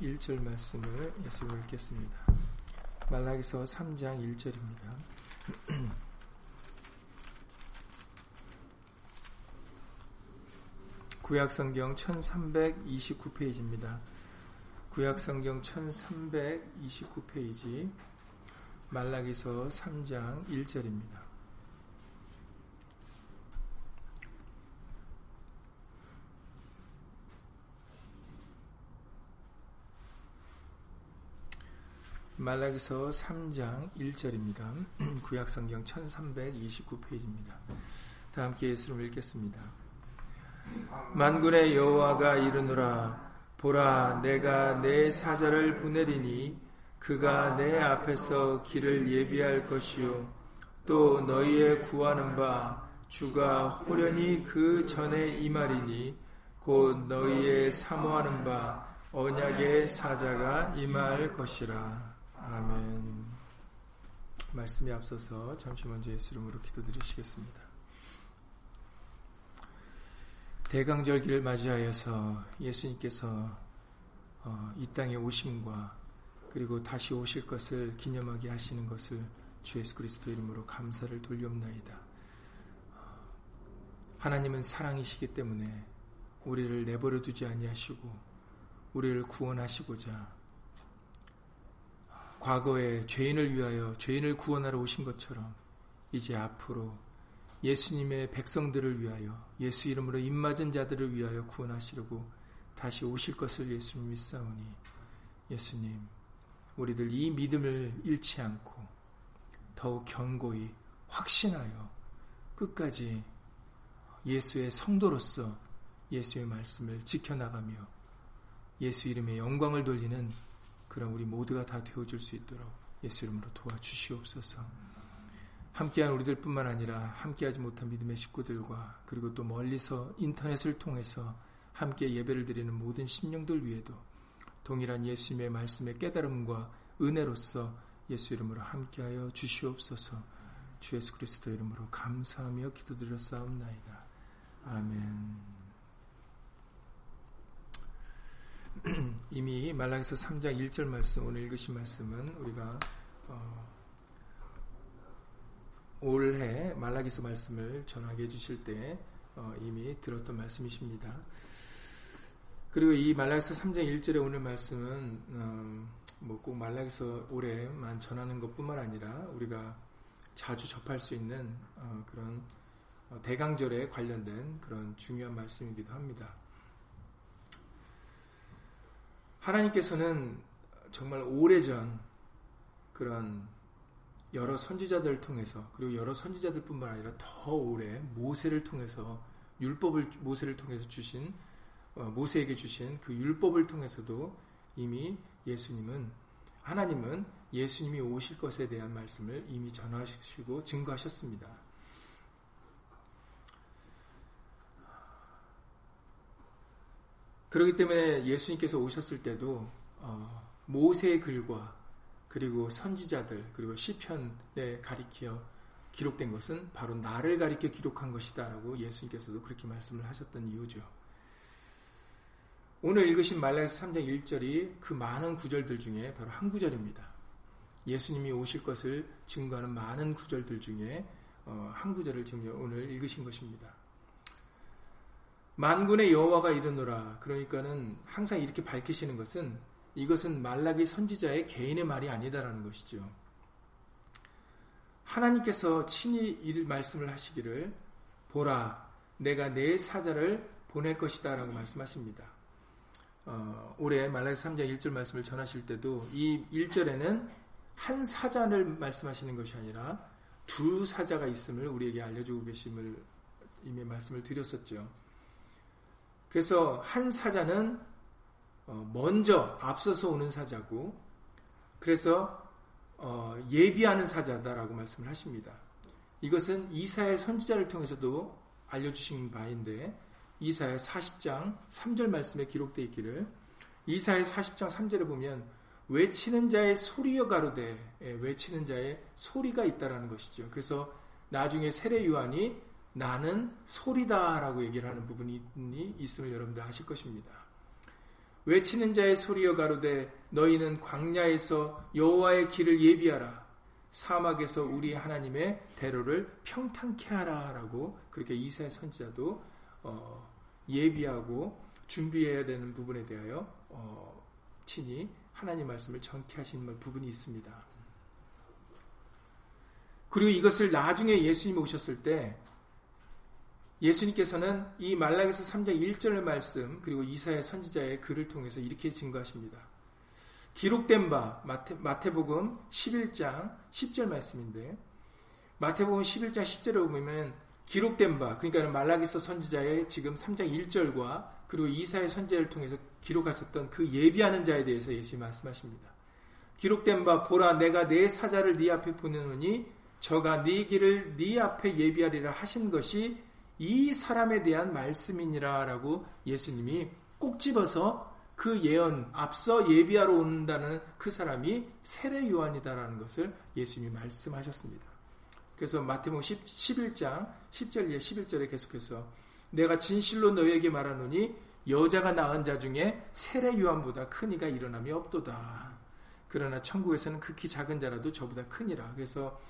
1절 말씀을 예수로 읽겠습니다. 말라기서 3장 1절입니다. 구약성경 1329페이지입니다. 구약성경 1329페이지 말라기서 3장 1절입니다. 말라기서 3장 1절입니다. 구약성경 1329페이지입니다. 다 함께 예수를 읽겠습니다. 만군의 여호와가 이르노라 보라 내가 내 사자를 보내리니 그가 내 앞에서 길을 예비할 것이요 또 너희의 구하는 바 주가 호련히 그 전에 임하리니 곧 너희의 사모하는 바 언약의 사자가 임할 것이라 아멘. 말씀에 앞서서 잠시 먼저 예수 이름으로 기도드리시겠습니다. 대강절기를 맞이하여서 예수님께서 어, 이 땅에 오심과 그리고 다시 오실 것을 기념하게 하시는 것을 주 예수 그리스도 이름으로 감사를 돌리옵나이다. 하나님은 사랑이시기 때문에 우리를 내버려 두지 아니하시고 우리를 구원하시고자 과거에 죄인을 위하여 죄인을 구원하러 오신 것처럼 이제 앞으로 예수님의 백성들을 위하여 예수 이름으로 입맞은 자들을 위하여 구원하시려고 다시 오실 것을 예수님 믿사오니 예수님 우리들 이 믿음을 잃지 않고 더욱 견고히 확신하여 끝까지 예수의 성도로서 예수의 말씀을 지켜나가며 예수 이름의 영광을 돌리는 그런 우리 모두가 다 되어줄 수 있도록 예수 이름으로 도와주시옵소서. 함께한 우리들 뿐만 아니라 함께하지 못한 믿음의 식구들과 그리고 또 멀리서 인터넷을 통해서 함께 예배를 드리는 모든 심령들 위에도 동일한 예수님의 말씀의 깨달음과 은혜로서 예수 이름으로 함께하여 주시옵소서. 주 예수 그리스도 이름으로 감사하며 기도드렸사옵나이다. 아멘. 이미 말라기서 3장 1절 말씀 오늘 읽으신 말씀은 우리가 어, 올해 말라기서 말씀을 전하게 해주실 때 어, 이미 들었던 말씀이십니다. 그리고 이 말라기서 3장 1절의 오늘 말씀은 어, 뭐꼭 말라기서 올해만 전하는 것뿐만 아니라 우리가 자주 접할 수 있는 어, 그런 어, 대강절에 관련된 그런 중요한 말씀이기도 합니다. 하나님께서는 정말 오래전 그런 여러 선지자들을 통해서 그리고 여러 선지자들뿐만 아니라 더 오래 모세를 통해서 율법을 모세를 통해서 주신 어, 모세에게 주신 그 율법을 통해서도 이미 예수님은 하나님은 예수님이 오실 것에 대한 말씀을 이미 전하시고 증거하셨습니다. 그렇기 때문에 예수님께서 오셨을 때도 어, 모세의 글과 그리고 선지자들 그리고 시편에 가리켜 기록된 것은 바로 나를 가리켜 기록한 것이다라고 예수님께서도 그렇게 말씀을 하셨던 이유죠. 오늘 읽으신 말라에서 3장 1절이 그 많은 구절들 중에 바로 한 구절입니다. 예수님이 오실 것을 증거하는 많은 구절들 중에 어, 한 구절을 지금 오늘 읽으신 것입니다. 만군의 여호와가 이르노라. 그러니까는 항상 이렇게 밝히시는 것은 이것은 말라기 선지자의 개인의 말이 아니다라는 것이죠. 하나님께서 친히 이 말씀을 하시기를 보라 내가 내 사자를 보낼 것이다 라고 말씀하십니다. 어, 올해 말라기 3장 1절 말씀을 전하실 때도 이 1절에는 한 사자를 말씀하시는 것이 아니라 두 사자가 있음을 우리에게 알려주고 계심을 이미 말씀을 드렸었죠. 그래서 한 사자는 어, 먼저 앞서서 오는 사자고 그래서 어, 예비하는 사자다라고 말씀을 하십니다. 이것은 이사의 선지자를 통해서도 알려주신 바인데 이사의 40장 3절 말씀에 기록되어 있기를 이사의 40장 3절에 보면 외치는 자의 소리여 가로되 예, 외치는 자의 소리가 있다라는 것이죠. 그래서 나중에 세례 요한이 나는 소리다라고 얘기를 하는 부분이 있음을 여러분들 아실 것입니다. 외치는 자의 소리여 가로되 너희는 광야에서 여호와의 길을 예비하라 사막에서 우리 하나님의 대로를 평탄케 하라라고 그렇게 이사야 선지자도 어, 예비하고 준비해야 되는 부분에 대하여 어, 친히 하나님 말씀을 전케하신 부분이 있습니다. 그리고 이것을 나중에 예수님 오셨을 때 예수님께서는 이 말라기서 3장 1절 말씀 그리고 이사야 선지자의 글을 통해서 이렇게 증거하십니다. 기록된 바 마태, 마태 복음 11장 10절 말씀인데 마태복음 11장 10절에 보면 기록된 바 그러니까 말라기서 선지자의 지금 3장 1절과 그리고 이사의 선지자를 통해서 기록하셨던 그 예비하는 자에 대해서 예수님 말씀하십니다. 기록된 바 보라 내가 내 사자를 네 앞에 보내노니 저가 네 길을 네 앞에 예비하리라 하신 것이 이 사람에 대한 말씀이니라라고 예수님이 꼭 집어서 그 예언 앞서 예비하러 온다는 그 사람이 세례 요한이다라는 것을 예수님이 말씀하셨습니다. 그래서 마태복음 11장 10절 에 11절에 계속해서 내가 진실로 너에게 말하노니 여자가 낳은 자 중에 세례 요한보다 큰 이가 일어남이 없도다. 그러나 천국에서는 극히 작은 자라도 저보다 크니라. 그래서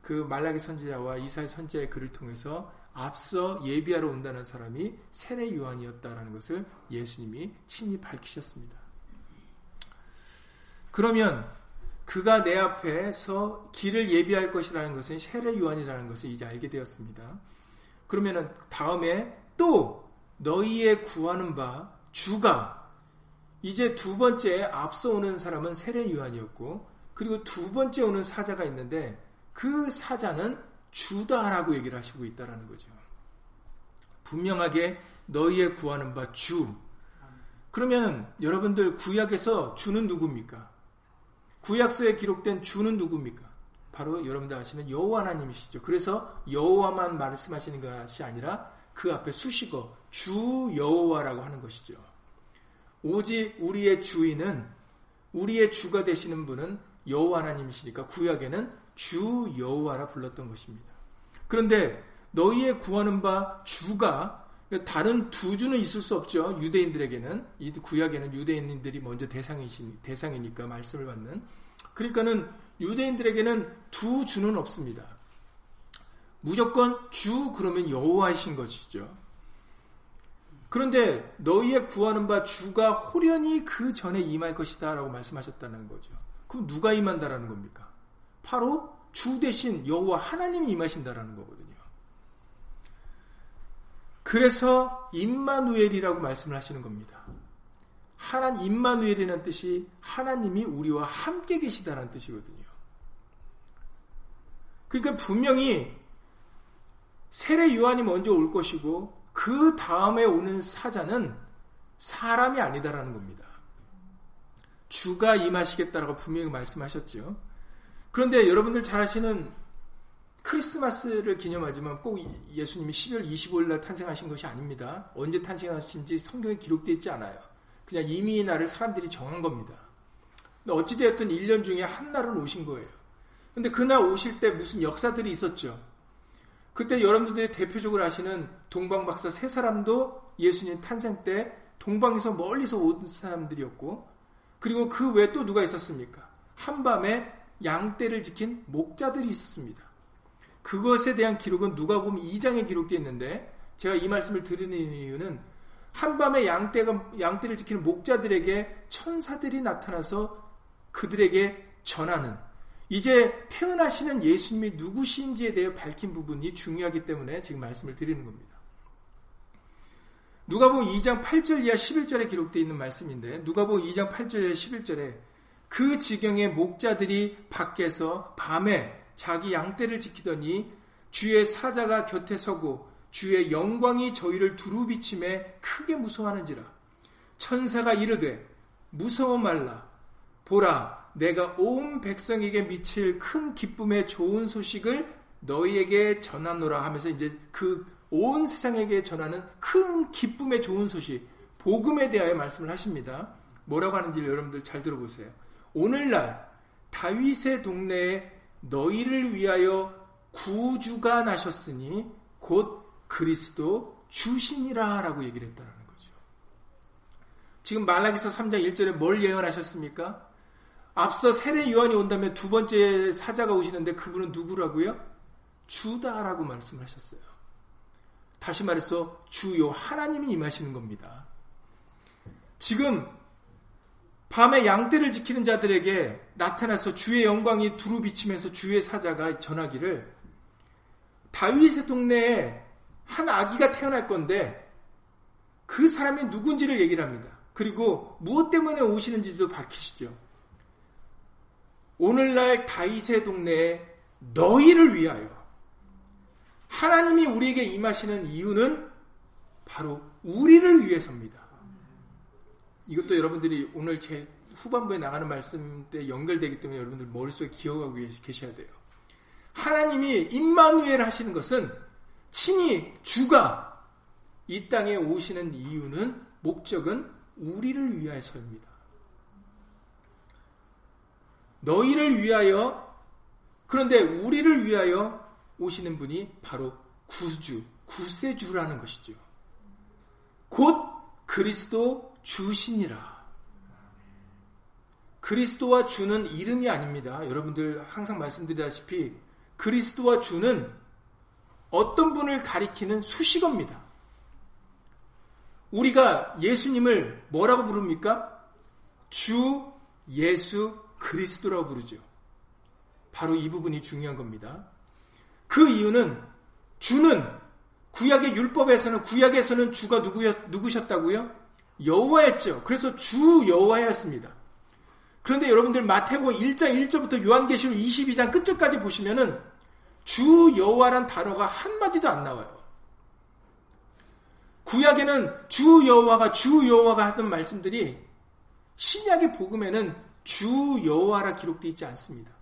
그 말라기 선지자와 이사의 선지자의 글을 통해서 앞서 예비하러 온다는 사람이 세례 요한이었다라는 것을 예수님이 친히 밝히셨습니다. 그러면 그가 내 앞에서 길을 예비할 것이라는 것은 세례 요한이라는 것을 이제 알게 되었습니다. 그러면은 다음에 또 너희의 구하는 바 주가 이제 두 번째 앞서 오는 사람은 세례 요한이었고 그리고 두 번째 오는 사자가 있는데 그 사자는 주다라고 얘기를 하시고 있다라는 거죠. 분명하게 너희의 구하는 바 주. 그러면 여러분들 구약에서 주는 누굽니까? 구약서에 기록된 주는 누굽니까? 바로 여러분들 아시는 여호와 하나님이시죠. 그래서 여호와만 말씀하시는 것이 아니라 그 앞에 수식어 주 여호와라고 하는 것이죠. 오직 우리의 주인은 우리의 주가 되시는 분은 여호와 하나님이시니까 구약에는 주 여호와라 불렀던 것입니다. 그런데 너희의 구하는 바 주가 다른 두 주는 있을 수 없죠. 유대인들에게는 이 구약에는 유대인들이 먼저 대상이신 대상이니까 말씀을 받는. 그러니까는 유대인들에게는 두 주는 없습니다. 무조건 주 그러면 여호와이신 것이죠. 그런데 너희의 구하는 바 주가 호련히 그 전에 임할 것이다라고 말씀하셨다는 거죠. 그럼 누가 임한다라는 겁니까? 바로 주 대신 여호와 하나님이 임하신다라는 거거든요. 그래서 임마누엘이라고 말씀을 하시는 겁니다. 하나님 임마누엘이라는 뜻이 하나님이 우리와 함께 계시다는 뜻이거든요. 그러니까 분명히 세례 요한이 먼저 올 것이고 그 다음에 오는 사자는 사람이 아니다라는 겁니다. 주가 임하시겠다라고 분명히 말씀하셨죠. 그런데 여러분들 잘 아시는 크리스마스를 기념하지만 꼭 예수님이 12월 25일 날 탄생하신 것이 아닙니다. 언제 탄생하신지 성경에 기록되어 있지 않아요. 그냥 이미 날을 사람들이 정한 겁니다. 어찌되었든 1년 중에 한 날은 오신 거예요. 근데 그날 오실 때 무슨 역사들이 있었죠. 그때 여러분들이 대표적으로 아시는 동방박사 세 사람도 예수님 탄생 때 동방에서 멀리서 온 사람들이었고, 그리고 그 외에 또 누가 있었습니까? 한밤에 양떼를 지킨 목자들이 있었습니다. 그것에 대한 기록은 누가 보면 2장에 기록되어 있는데 제가 이 말씀을 드리는 이유는 한밤에 양떼가 양떼를 지키는 목자들에게 천사들이 나타나서 그들에게 전하는 이제 태어나시는 예수님이 누구신지에 대해 밝힌 부분이 중요하기 때문에 지금 말씀을 드리는 겁니다. 누가 보면 2장 8절 이하 11절에 기록되어 있는 말씀인데 누가 보면 2장 8절 이하 11절에 그 지경의 목자들이 밖에서 밤에 자기 양떼를 지키더니 주의 사자가 곁에 서고 주의 영광이 저희를 두루 비침에 크게 무서워하는지라 천사가 이르되 무서워 말라 보라 내가 온 백성에게 미칠 큰 기쁨의 좋은 소식을 너희에게 전하노라 하면서 이제 그 온 세상에게 전하는 큰 기쁨의 좋은 소식 복음에 대하여 말씀을 하십니다. 뭐라고 하는지 여러분들 잘 들어보세요. 오늘날 다윗의 동네에 너희를 위하여 구주가 나셨으니 곧 그리스도 주신이라 라고 얘기를 했다는 거죠. 지금 말라기서 3장 1절에 뭘 예언하셨습니까? 앞서 세례 요한이 온다면 두 번째 사자가 오시는데 그분은 누구라고요? 주다라고 말씀하셨어요. 다시 말해서 주요 하나님이 임하시는 겁니다. 지금 밤에 양떼를 지키는 자들에게 나타나서 주의 영광이 두루 비치면서 주의 사자가 전하기를 다윗의 동네에 한 아기가 태어날 건데 그 사람이 누군지를 얘기를 합니다. 그리고 무엇 때문에 오시는지도 밝히시죠. 오늘날 다윗의 동네에 너희를 위하여 하나님이 우리에게 임하시는 이유는 바로 우리를 위해서입니다. 이것도 여러분들이 오늘 제 후반부에 나가는 말씀 때 연결되기 때문에 여러분들 머릿속에 기억하고 계셔야 돼요. 하나님이 임마누엘 하시는 것은 친히 주가 이 땅에 오시는 이유는 목적은 우리를 위하여서입니다. 너희를 위하여 그런데 우리를 위하여 오시는 분이 바로 구주, 구세주라는 것이죠. 곧 그리스도 주신이라. 그리스도와 주는 이름이 아닙니다. 여러분들 항상 말씀드리다시피 그리스도와 주는 어떤 분을 가리키는 수식어입니다. 우리가 예수님을 뭐라고 부릅니까? 주 예수 그리스도라고 부르죠. 바로 이 부분이 중요한 겁니다. 그 이유는 주는 구약의 율법에서는 구약에서는 주가 누구였, 누구셨다고요? 여호와였죠. 그래서 주 여호와였습니다. 그런데 여러분들 마태복음 1장 1절부터 요한계시록 22장 끝절까지 보시면은 주 여호와란 단어가 한 마디도 안 나와요. 구약에는 주 여호와가 주 여호와가 하던 말씀들이 신약의 복음에는 주 여호와라 기록되어 있지 않습니다.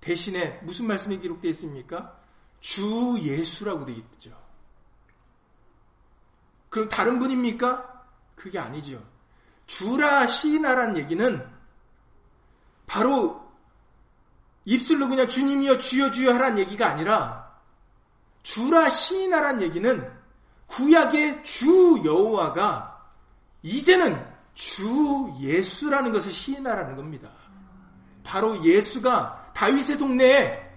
대신에 무슨 말씀이 기록되어 있습니까? 주 예수라고 되어 있죠. 그럼 다른 분입니까? 그게 아니죠. 주라 시인하라는 얘기는 바로 입술로 그냥 주님이여 주여 주여 하라는 얘기가 아니라 주라 시인하라는 얘기는 구약의 주 여호와가 이제는 주 예수라는 것을 시인하라는 겁니다. 바로 예수가 다윗의 동네에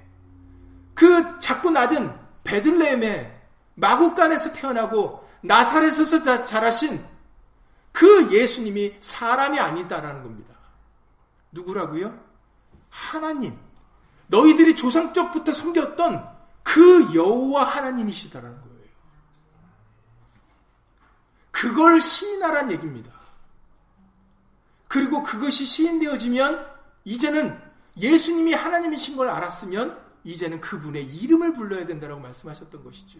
그 작고 낮은 베들레헴에 마국간에서 태어나고 나사렛에서 자라신 그 예수님이 사람이 아니다라는 겁니다. 누구라고요? 하나님. 너희들이 조상적부터 섬겼던 그 여호와 하나님이시다라는 거예요. 그걸 시인하란 얘기입니다. 그리고 그것이 시인되어지면 이제는 예수님이 하나님이신 걸 알았으면 이제는 그분의 이름을 불러야 된다고 말씀하셨던 것이죠.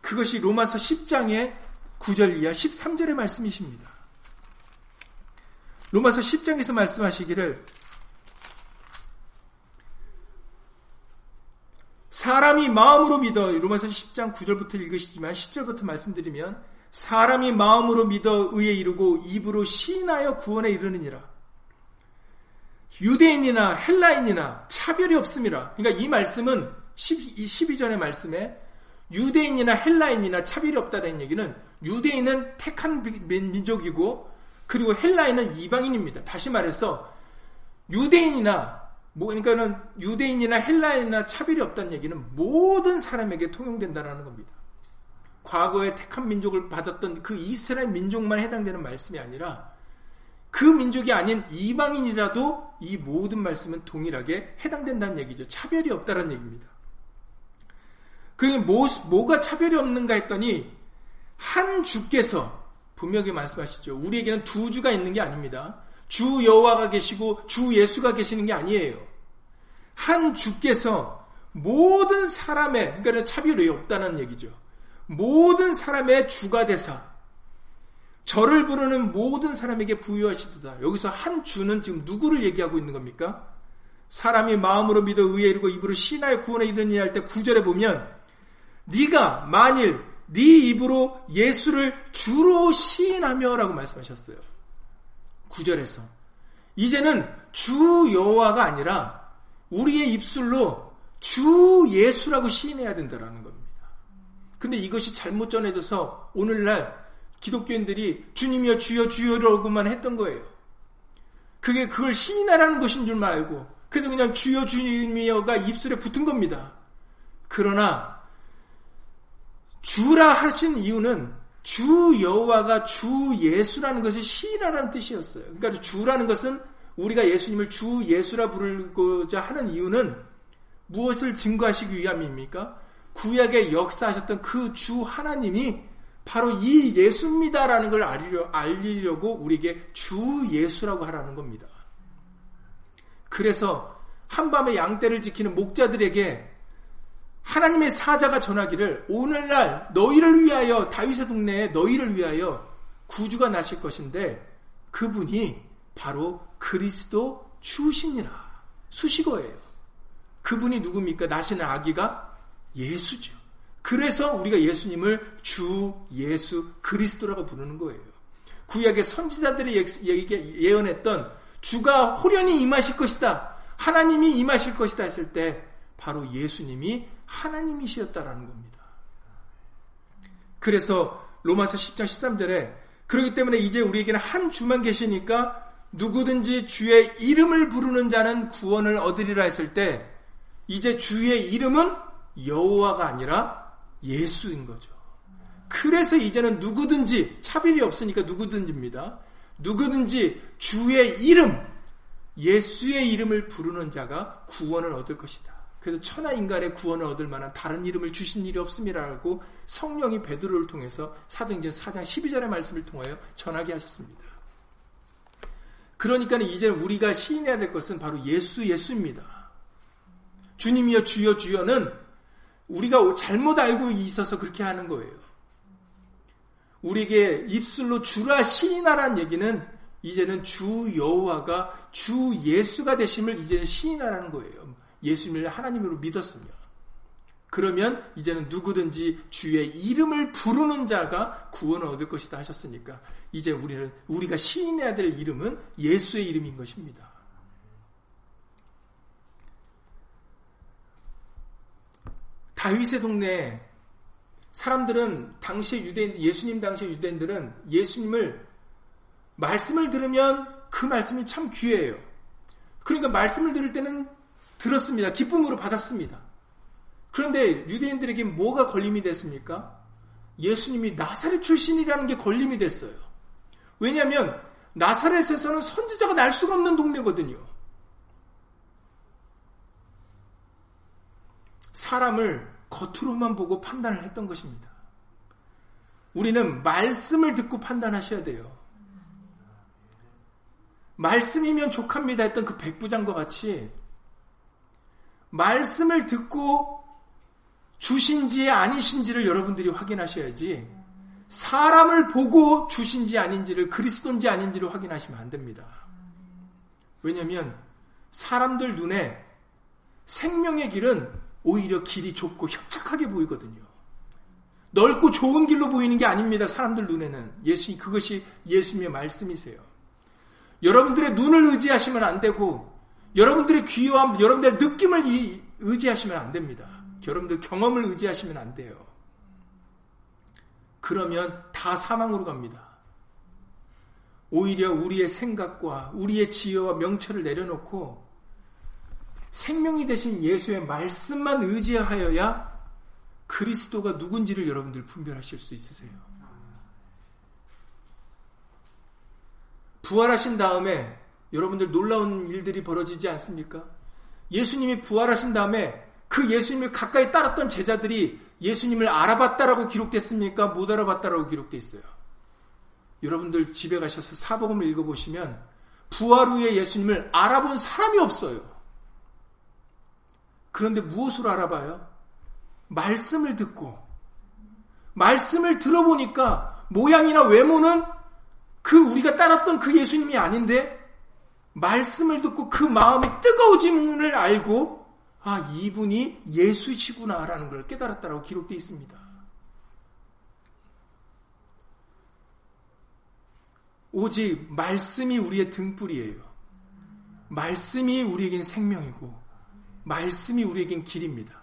그것이 로마서 10장의 9절 이하 13절의 말씀이십니다. 로마서 10장에서 말씀하시기를 사람이 마음으로 믿어 로마서 10장 9절부터 읽으시지만 10절부터 말씀드리면 사람이 마음으로 믿어 의에 이르고 입으로 시인하여 구원에 이르느니라. 유대인이나 헬라인이나 차별이 없습니다. 그러니까 이 말씀은 12절의 말씀에 유대인이나 헬라인이나 차별이 없다는 얘기는 유대인은 택한 민족이고 그리고 헬라인은 이방인입니다. 다시 말해서 유대인이나 뭐 그러니까는 유대인이나 헬라인이나 차별이 없다는 얘기는 모든 사람에게 통용된다는 겁니다. 과거에 택한 민족을 받았던 그 이스라엘 민족만 해당되는 말씀이 아니라 그 민족이 아닌 이방인이라도 이 모든 말씀은 동일하게 해당된다는 얘기죠. 차별이 없다는 얘기입니다. 그게 뭐, 뭐가 차별이 없는가 했더니 한 주께서 분명히 말씀하시죠. 우리에게는 두 주가 있는 게 아닙니다. 주 여호와가 계시고 주 예수가 계시는 게 아니에요. 한 주께서 모든 사람의 그러니까 차별이 없다는 얘기죠. 모든 사람의 주가 되사 저를 부르는 모든 사람에게 부유하시도다. 여기서 한 주는 지금 누구를 얘기하고 있는 겁니까? 사람이 마음으로 믿어 의에 이르고 입으로 신하의 구원에 이르니 할 때 구절에 보면 네가 만일 네 입으로 예수를 주로 시인하며라고 말씀하셨어요. 구절에서 이제는 주 여호와가 아니라 우리의 입술로 주 예수라고 시인해야 된다라는 겁니다. 근데 이것이 잘못 전해져서 오늘날 기독교인들이 주님이여 주여 주여라고만 했던 거예요. 그게 그걸 시인하라는 것인 줄만 알고 그래서 그냥 주여 주님이여가 입술에 붙은 겁니다. 그러나 주라 하신 이유는 주 여호와가 주 예수라는 것이 시인하라는 뜻이었어요. 그러니까 주라는 것은 우리가 예수님을 주 예수라 부르고자 하는 이유는 무엇을 증거하시기 위함입니까? 구약에 역사하셨던 그 주 하나님이 바로 이 예수입니다라는 걸 알리려, 알리려고 우리에게 주 예수라고 하라는 겁니다. 그래서 한밤에 양떼를 지키는 목자들에게 하나님의 사자가 전하기를 오늘날 너희를 위하여 다윗의 동네에 너희를 위하여 구주가 나실 것인데 그분이 바로 그리스도 주시니라 수식어예요. 그분이 누굽니까? 나시는 아기가 예수죠. 그래서 우리가 예수님을 주 예수 그리스도라고 부르는 거예요. 구약의 선지자들이 예언했던 주가 호련히 임하실 것이다. 하나님이 임하실 것이다 했을 때 바로 예수님이 하나님이시였다라는 겁니다. 그래서 로마서 10장 13절에 그렇기 때문에 이제 우리에게는 한 주만 계시니까 누구든지 주의 이름을 부르는 자는 구원을 얻으리라 했을 때 이제 주의 이름은 여호와가 아니라 예수인 거죠. 그래서 이제는 누구든지 차별이 없으니까 누구든지입니다. 누구든지 주의 이름 예수의 이름을 부르는 자가 구원을 얻을 것이다. 그래서 천하 인간의 구원을 얻을 만한 다른 이름을 주신 일이 없음이라고 성령이 베드로를 통해서 사도행전 4장 12절의 말씀을 통하여 전하게 하셨습니다. 그러니까 이제 우리가 시인해야 될 것은 바로 예수 예수입니다. 주님이여 주여 주여는 우리가 잘못 알고 있어서 그렇게 하는 거예요. 우리에게 입술로 주라 시인하라는 얘기는 이제는 주 여호와가 주 예수가 되심을 이제는 시인하라는 거예요. 예수님을 하나님으로 믿었으면. 그러면 이제는 누구든지 주의 이름을 부르는 자가 구원을 얻을 것이다 하셨으니까 이제 우리는 우리가 시인해야 될 이름은 예수의 이름인 것입니다. 다윗의 동네에 사람들은 당시의 유대인 예수님 당시의 유대인들은 예수님을 말씀을 들으면 그 말씀이 참 귀해요. 그러니까 말씀을 들을 때는 들었습니다. 기쁨으로 받았습니다. 그런데 유대인들에게 뭐가 걸림이 됐습니까? 예수님이 나사렛 출신이라는 게 걸림이 됐어요. 왜냐하면 나사렛에서는 선지자가 날 수가 없는 동네거든요. 사람을 겉으로만 보고 판단을 했던 것입니다. 우리는 말씀을 듣고 판단하셔야 돼요. 말씀이면 족합니다 했던 그 백부장과 같이 말씀을 듣고 주신지 아니신지를 여러분들이 확인하셔야지 사람을 보고 주신지 아닌지를 그리스도인지 아닌지를 확인하시면 안 됩니다. 왜냐하면 사람들 눈에 생명의 길은 오히려 길이 좁고 협착하게 보이거든요. 넓고 좋은 길로 보이는 게 아닙니다. 사람들 눈에는 예수 그것이 예수님의 말씀이세요. 여러분들의 눈을 의지하시면 안 되고 여러분들의 귀와 여러분들의 느낌을 의지하시면 안 됩니다. 여러분들 경험을 의지하시면 안 돼요. 그러면 다 사망으로 갑니다. 오히려 우리의 생각과 우리의 지혜와 명철을 내려놓고 생명이 되신 예수의 말씀만 의지하여야 그리스도가 누군지를 여러분들 분별하실 수 있으세요. 부활하신 다음에 여러분들 놀라운 일들이 벌어지지 않습니까? 예수님이 부활하신 다음에 그 예수님을 가까이 따랐던 제자들이 예수님을 알아봤다라고 기록됐습니까? 못 알아봤다라고 기록돼 있어요. 여러분들 집에 가셔서 사복음을 읽어보시면 부활 후에 예수님을 알아본 사람이 없어요. 그런데 무엇으로 알아봐요? 말씀을 듣고 말씀을 들어보니까 모양이나 외모는 그 우리가 따랐던 그 예수님이 아닌데 말씀을 듣고 그 마음이 뜨거워짐을 알고 아 이분이 예수시구나라는 걸 깨달았다라고 기록되어 있습니다. 오직 말씀이 우리의 등불이에요. 말씀이 우리에겐 생명이고 말씀이 우리에겐 길입니다.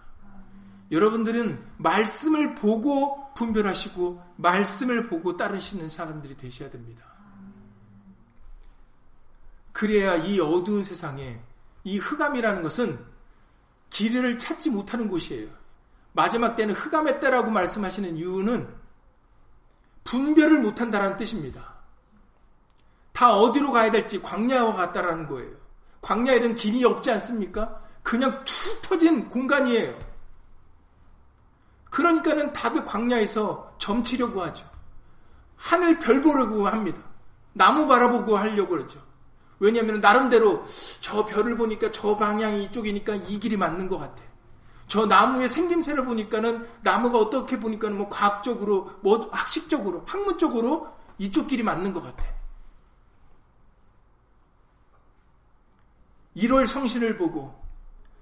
여러분들은 말씀을 보고 분별하시고 말씀을 보고 따르시는 사람들이 되셔야 됩니다. 그래야 이 어두운 세상에 이 흑암이라는 것은 길을 찾지 못하는 곳이에요. 마지막 때는 흑암의 때라고 말씀하시는 이유는 분별을 못한다는 뜻입니다. 다 어디로 가야 될지 광야와 같다라는 거예요. 광야에는 길이 없지 않습니까? 그냥 툭 터진 공간이에요. 그러니까는 다들 광야에서 점치려고 하죠. 하늘 별 보려고 합니다. 나무 바라보고 하려고 그러죠. 왜냐하면 나름대로 저 별을 보니까 저 방향이 이쪽이니까 이 길이 맞는 것 같아. 저 나무의 생김새를 보니까는 나무가 어떻게 보니까는 뭐 과학적으로 뭐 학식적으로 학문적으로 이쪽 길이 맞는 것 같아. 1월 성신을 보고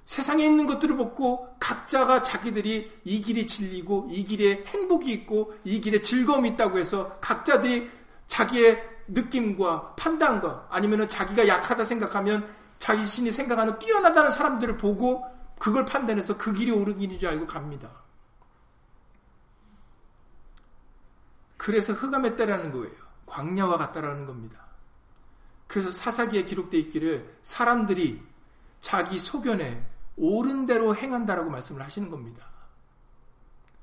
세상에 있는 것들을 보고 각자가 자기들이 이 길이 진리고 이 길에 행복이 있고 이 길에 즐거움이 있다고 해서 각자들이 자기의 느낌과 판단과 아니면 자기가 약하다 생각하면 자기 자신이 생각하는 뛰어나다는 사람들을 보고 그걸 판단해서 그 길이 옳은 길인 줄 알고 갑니다. 그래서 흑암의 때라는 거예요. 광야와 같다라는 겁니다. 그래서 사사기에 기록되어 있기를 사람들이 자기 소견에 옳은 대로 행한다라고 말씀을 하시는 겁니다.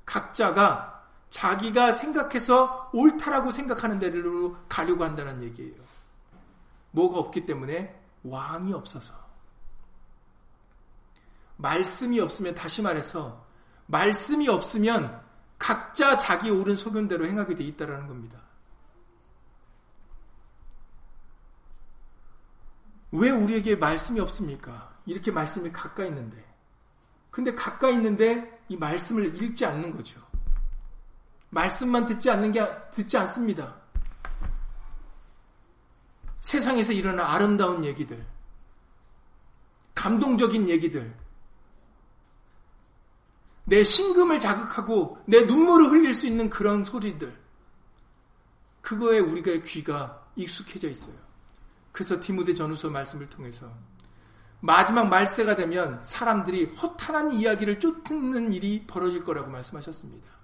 각자가 자기가 생각해서 옳다라고 생각하는 대로 가려고 한다는 얘기예요. 뭐가 없기 때문에 왕이 없어서. 말씀이 없으면 다시 말해서 말씀이 없으면 각자 자기 옳은 소견대로 행하게 돼 있다라는 겁니다. 왜 우리에게 말씀이 없습니까? 이렇게 말씀이 가까이 있는데. 근데 가까이 있는데 이 말씀을 읽지 않는 거죠. 말씀만 듣지 않는 게, 듣지 않습니다. 세상에서 일어난 아름다운 얘기들, 감동적인 얘기들, 내 심금을 자극하고 내 눈물을 흘릴 수 있는 그런 소리들, 그거에 우리가 귀가 익숙해져 있어요. 그래서 디모데 전후서 말씀을 통해서 마지막 말세가 되면 사람들이 허탄한 이야기를 쫓는 일이 벌어질 거라고 말씀하셨습니다.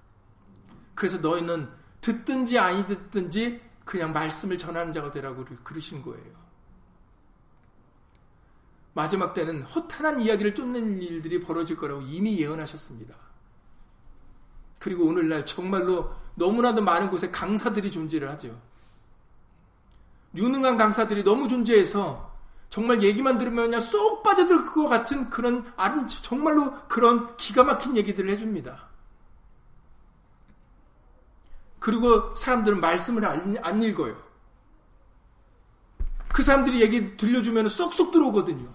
그래서 너희는 듣든지 아니 듣든지 그냥 말씀을 전하는 자가 되라고 그러신 거예요. 마지막 때는 허탄한 이야기를 쫓는 일들이 벌어질 거라고 이미 예언하셨습니다. 그리고 오늘날 정말로 너무나도 많은 곳에 강사들이 존재를 하죠. 유능한 강사들이 너무 존재해서 정말 얘기만 들으면 그냥 쏙 빠져들 것 같은 그런 아름 정말로 그런 기가 막힌 얘기들을 해줍니다. 그리고 사람들은 말씀을 안, 안 읽어요. 그 사람들이 얘기 들려주면 쏙쏙 들어오거든요.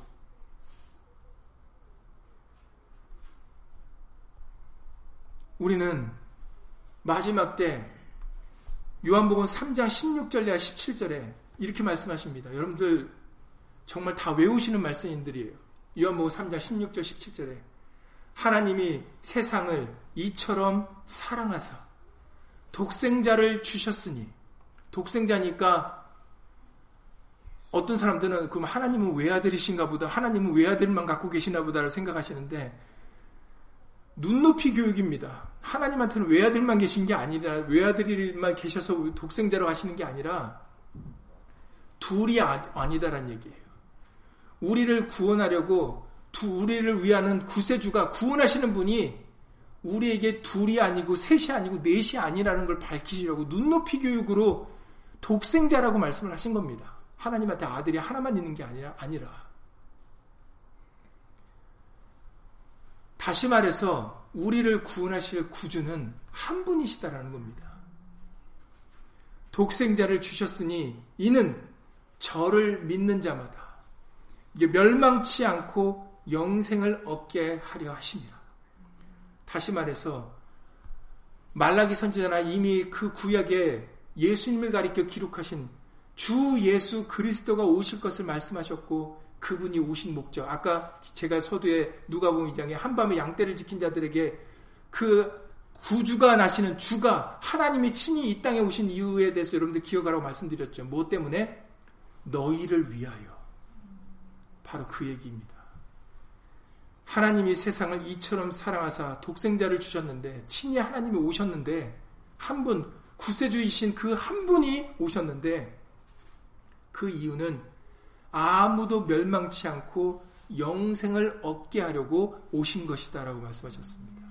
우리는 마지막 때 요한복음 3장 16절이나 17절에 이렇게 말씀하십니다. 여러분들 정말 다 외우시는 말씀인들이에요. 요한복음 3장 16절 17절에 하나님이 세상을 이처럼 사랑하사 독생자를 주셨으니 독생자니까 어떤 사람들은 그럼 하나님은 외아들이신가 보다 하나님은 외아들만 갖고 계시나 보다를 생각하시는데 눈높이 교육입니다. 하나님한테는 외아들만 계신 게 아니라 외아들만 계셔서 독생자로 하시는 게 아니라 둘이 아, 아니다란 얘기예요. 우리를 구원하려고 두 우리를 위하는 구세주가 구원하시는 분이 우리에게 둘이 아니고 셋이 아니고 넷이 아니라는 걸 밝히시려고 눈높이 교육으로 독생자라고 말씀을 하신 겁니다. 하나님한테 아들이 하나만 있는 게 아니라 아니라 다시 말해서 우리를 구원하실 구주는 한 분이시다라는 겁니다. 독생자를 주셨으니 이는 저를 믿는 자마다 멸망치 않고 영생을 얻게 하려 하십니다. 다시 말해서 말라기 선지자나 이미 그 구약에 예수님을 가리켜 기록하신 주 예수 그리스도가 오실 것을 말씀하셨고 그분이 오신 목적. 아까 제가 서두에 누가복음 2장에 한밤에 양떼를 지킨 자들에게 그 구주가 나시는 주가 하나님이 친히 이 땅에 오신 이유에 대해서 여러분들 기억하라고 말씀드렸죠. 뭐 때문에? 너희를 위하여. 바로 그 얘기입니다. 하나님이 세상을 이처럼 사랑하사 독생자를 주셨는데 친히 하나님이 오셨는데 한 분 구세주이신 그 한 분이 오셨는데 그 이유는 아무도 멸망치 않고 영생을 얻게 하려고 오신 것이다라고 말씀하셨습니다.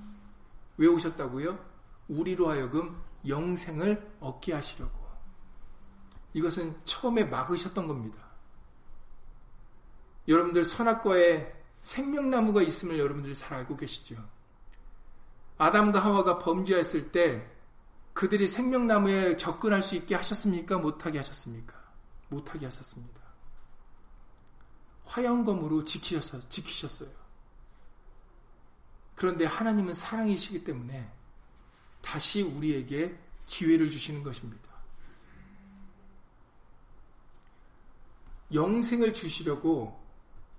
왜 오셨다고요? 우리로 하여금 영생을 얻게 하시려고. 이것은 처음에 막으셨던 겁니다. 여러분들 선악과에 생명나무가 있음을 여러분들이 잘 알고 계시죠. 아담과 하와가 범죄했을 때 그들이 생명나무에 접근할 수 있게 하셨습니까? 못하게 하셨습니까? 못하게 하셨습니다. 화영검으로 지키셨어, 지키셨어요. 그런데 하나님은 사랑이시기 때문에 다시 우리에게 기회를 주시는 것입니다. 영생을 주시려고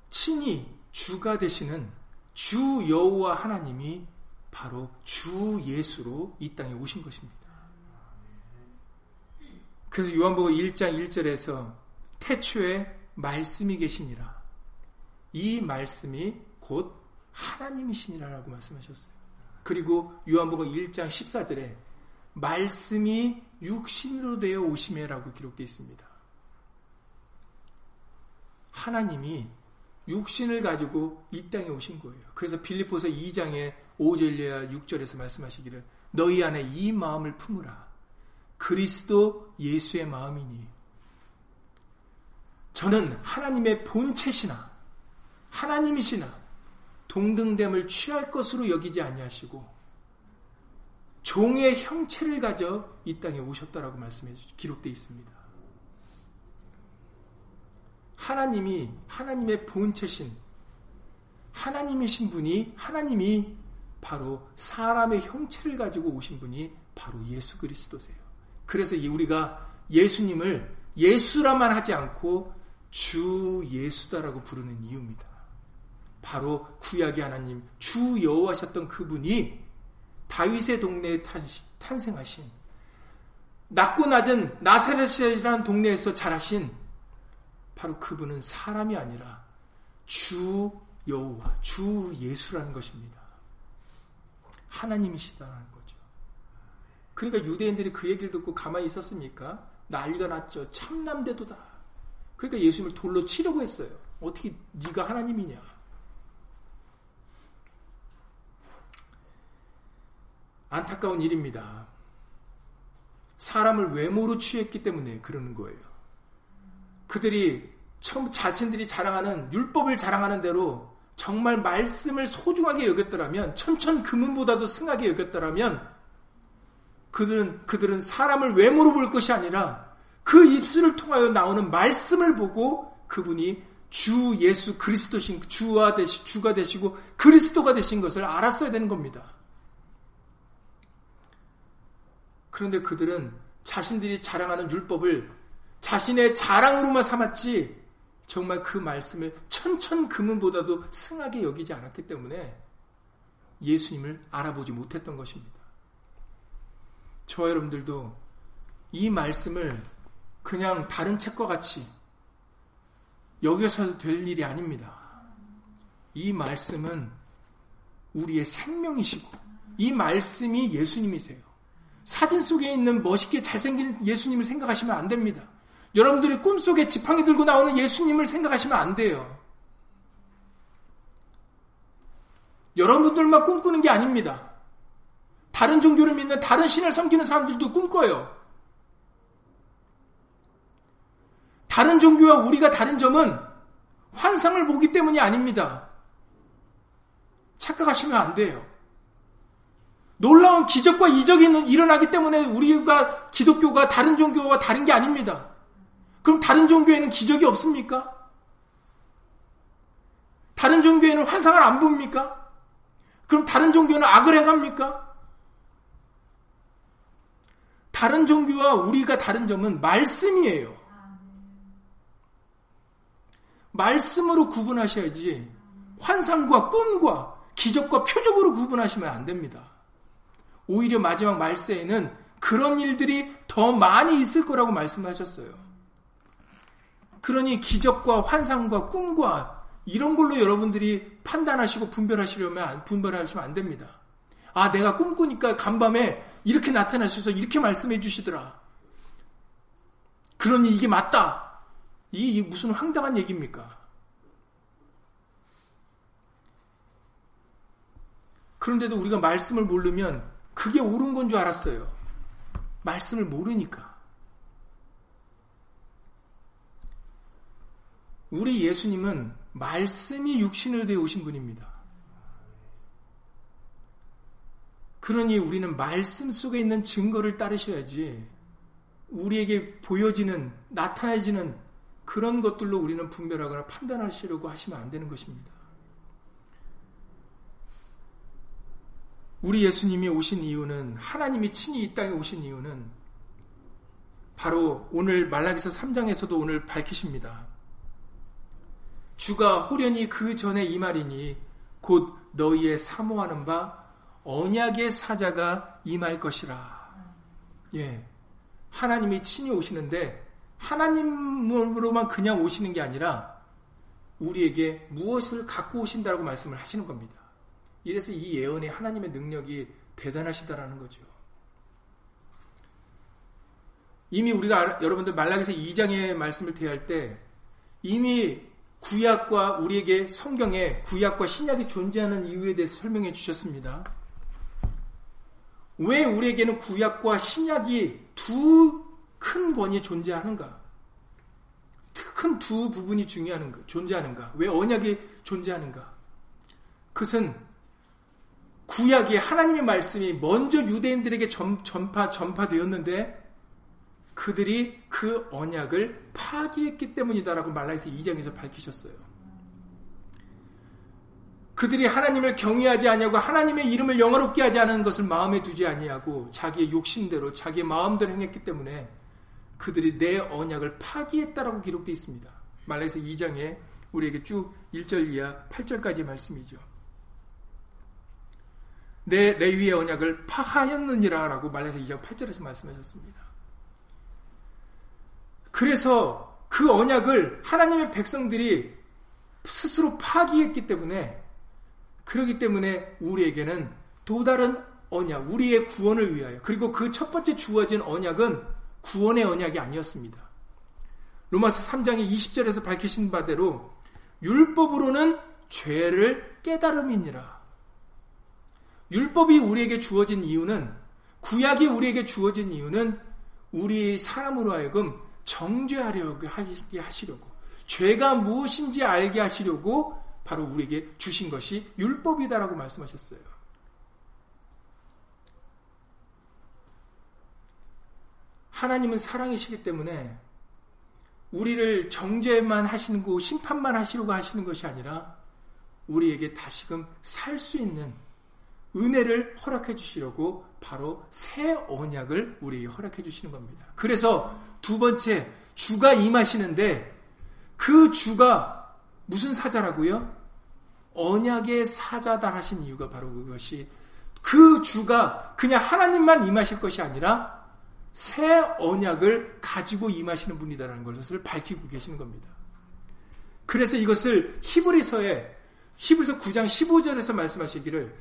친히 주가 되시는 주 여호와 하나님이 바로 주 예수로 이 땅에 오신 것입니다. 그래서 요한복음 1장 1절에서 태초에 말씀이 계시니라. 이 말씀이 곧 하나님이시니라라고 말씀하셨어요. 그리고 요한복음 1장 14절에 말씀이 육신으로 되어 오심에라고 기록되어 있습니다. 하나님이 육신을 가지고 이 땅에 오신 거예요. 그래서 빌리포서 2장의 5절과 6절에서 말씀하시기를 너희 안에 이 마음을 품으라. 그리스도 예수의 마음이니 저는 하나님의 본체시나 하나님이시나 동등됨을 취할 것으로 여기지 아니하시고 종의 형체를 가져 이 땅에 오셨다라고 말씀해 기록되어 있습니다. 하나님이 하나님의 본체신 하나님이신 분이 하나님이 바로 사람의 형체를 가지고 오신 분이 바로 예수 그리스도세요. 그래서 우리가 예수님을 예수라만 하지 않고 주 예수다라고 부르는 이유입니다. 바로 구약의 하나님 주 여호와셨던 그분이 다윗의 동네에 탄생하신 낮고 낮은 나사렛이라는 동네에서 자라신 바로 그분은 사람이 아니라 주 여호와, 주 예수라는 것입니다. 하나님이시다는 거죠. 그러니까 유대인들이 그 얘기를 듣고 가만히 있었습니까? 난리가 났죠. 참남대도다. 그러니까 예수님을 돌로 치려고 했어요. 어떻게 네가 하나님이냐? 안타까운 일입니다. 사람을 외모로 취했기 때문에 그러는 거예요. 그들이 처음 자신들이 자랑하는 율법을 자랑하는 대로 정말 말씀을 소중하게 여겼더라면 천천 금은보다도 승하게 여겼더라면 그들은 그들은 사람을 외모로 볼 것이 아니라 그 입술을 통하여 나오는 말씀을 보고 그분이 주 예수 그리스도신 주와 되시 주가 되시고 그리스도가 되신 것을 알았어야 되는 겁니다. 그런데 그들은 자신들이 자랑하는 율법을 자신의 자랑으로만 삼았지 정말 그 말씀을 천천 금은보다도 승하게 여기지 않았기 때문에 예수님을 알아보지 못했던 것입니다. 저 여러분들도 이 말씀을 그냥 다른 책과 같이 여겨서도 될 일이 아닙니다. 이 말씀은 우리의 생명이시고 이 말씀이 예수님이세요. 사진 속에 있는 멋있게 잘생긴 예수님을 생각하시면 안 됩니다. 여러분들이 꿈속에 지팡이 들고 나오는 예수님을 생각하시면 안 돼요. 여러분들만 꿈꾸는 게 아닙니다. 다른 종교를 믿는 다른 신을 섬기는 사람들도 꿈꿔요. 다른 종교와 우리가 다른 점은 환상을 보기 때문이 아닙니다. 착각하시면 안 돼요. 놀라운 기적과 이적이 일어나기 때문에 우리가 기독교가 다른 종교와 다른 게 아닙니다. 그럼 다른 종교에는 기적이 없습니까? 다른 종교에는 환상을 안 봅니까? 그럼 다른 종교는 악을 행합니까? 다른 종교와 우리가 다른 점은 말씀이에요. 말씀으로 구분하셔야지 환상과 꿈과 기적과 표적으로 구분하시면 안 됩니다. 오히려 마지막 말세에는 그런 일들이 더 많이 있을 거라고 말씀하셨어요. 그러니 기적과 환상과 꿈과 이런 걸로 여러분들이 판단하시고 분별하시려면 분별하시면 안 됩니다. 아, 내가 꿈꾸니까 간밤에 이렇게 나타나셔서 이렇게 말씀해 주시더라. 그러니 이게 맞다. 이게 무슨 황당한 얘기입니까? 그런데도 우리가 말씀을 모르면 그게 옳은 건 줄 알았어요. 말씀을 모르니까. 우리 예수님은 말씀이 육신을 되어 오신 분입니다. 그러니 우리는 말씀 속에 있는 증거를 따르셔야지 우리에게 보여지는, 나타나지는 그런 것들로 우리는 분별하거나 판단하시려고 하시면 안 되는 것입니다. 우리 예수님이 오신 이유는 하나님이 친히 이 땅에 오신 이유는 바로 오늘 말라기서 3장에서도 오늘 밝히십니다. 주가 호련히 그 전에 이 말이니 곧 너희의 사모하는 바 언약의 사자가 임할 것이라. 예. 하나님이 친히 오시는데 하나님으로만 그냥 오시는 게 아니라 우리에게 무엇을 갖고 오신다고 말씀을 하시는 겁니다. 이래서 이 예언의 하나님의 능력이 대단하시다라는 거죠. 이미 우리가 여러분들 말라기서 2장의 말씀을 대할 때 이미 구약과 우리에게 성경에 구약과 신약이 존재하는 이유에 대해서 설명해 주셨습니다. 왜 우리에게는 구약과 신약이 두큰 번이 존재하는가? 큰 두 부분이 중요한가? 존재하는가? 왜 언약이 존재하는가? 그것은 구약의 하나님의 말씀이 먼저 유대인들에게 전, 전파, 전파되었는데 그들이 그 언약을 파기했기 때문이다라고 말라에서 2장에서 밝히셨어요. 그들이 하나님을 경외하지 아니하고 하나님의 이름을 영화롭게 하지 않은 것을 마음에 두지 아니하고 자기의 욕심대로 자기의 마음대로 행했기 때문에 그들이 내 언약을 파기했다라고 기록되어 있습니다. 말라에서 2장에 우리에게 쭉 1절 이하 8절까지 말씀이죠. 내 레위의 언약을 파하였느니라 라고 말해서 2장 8절에서 말씀하셨습니다. 그래서 그 언약을 하나님의 백성들이 스스로 파기했기 때문에 그러기 때문에 우리에게는 또 다른 언약, 우리의 구원을 위하여 그리고 그 첫 번째 주어진 언약은 구원의 언약이 아니었습니다. 로마서 3장의 20절에서 밝히신 바대로 율법으로는 죄를 깨달음이니라. 율법이 우리에게 주어진 이유는 구약이 우리에게 주어진 이유는 우리 사람으로 하여금 정죄하려고 하시려고 죄가 무엇인지 알게 하시려고 바로 우리에게 주신 것이 율법이다라고 말씀하셨어요. 하나님은 사랑이시기 때문에 우리를 정죄만 하시는 거, 심판만 하시려고 하시는 것이 아니라 우리에게 다시금 살 수 있는 은혜를 허락해 주시려고 바로 새 언약을 우리에게 허락해 주시는 겁니다. 그래서 두 번째 주가 임하시는데 그 주가 무슨 사자라고요? 언약의 사자다 하신 이유가 바로 그것이 그 주가 그냥 하나님만 임하실 것이 아니라 새 언약을 가지고 임하시는 분이다라는 것을 밝히고 계시는 겁니다. 그래서 이것을 히브리서에 히브리서 9장 15절에서 말씀하시기를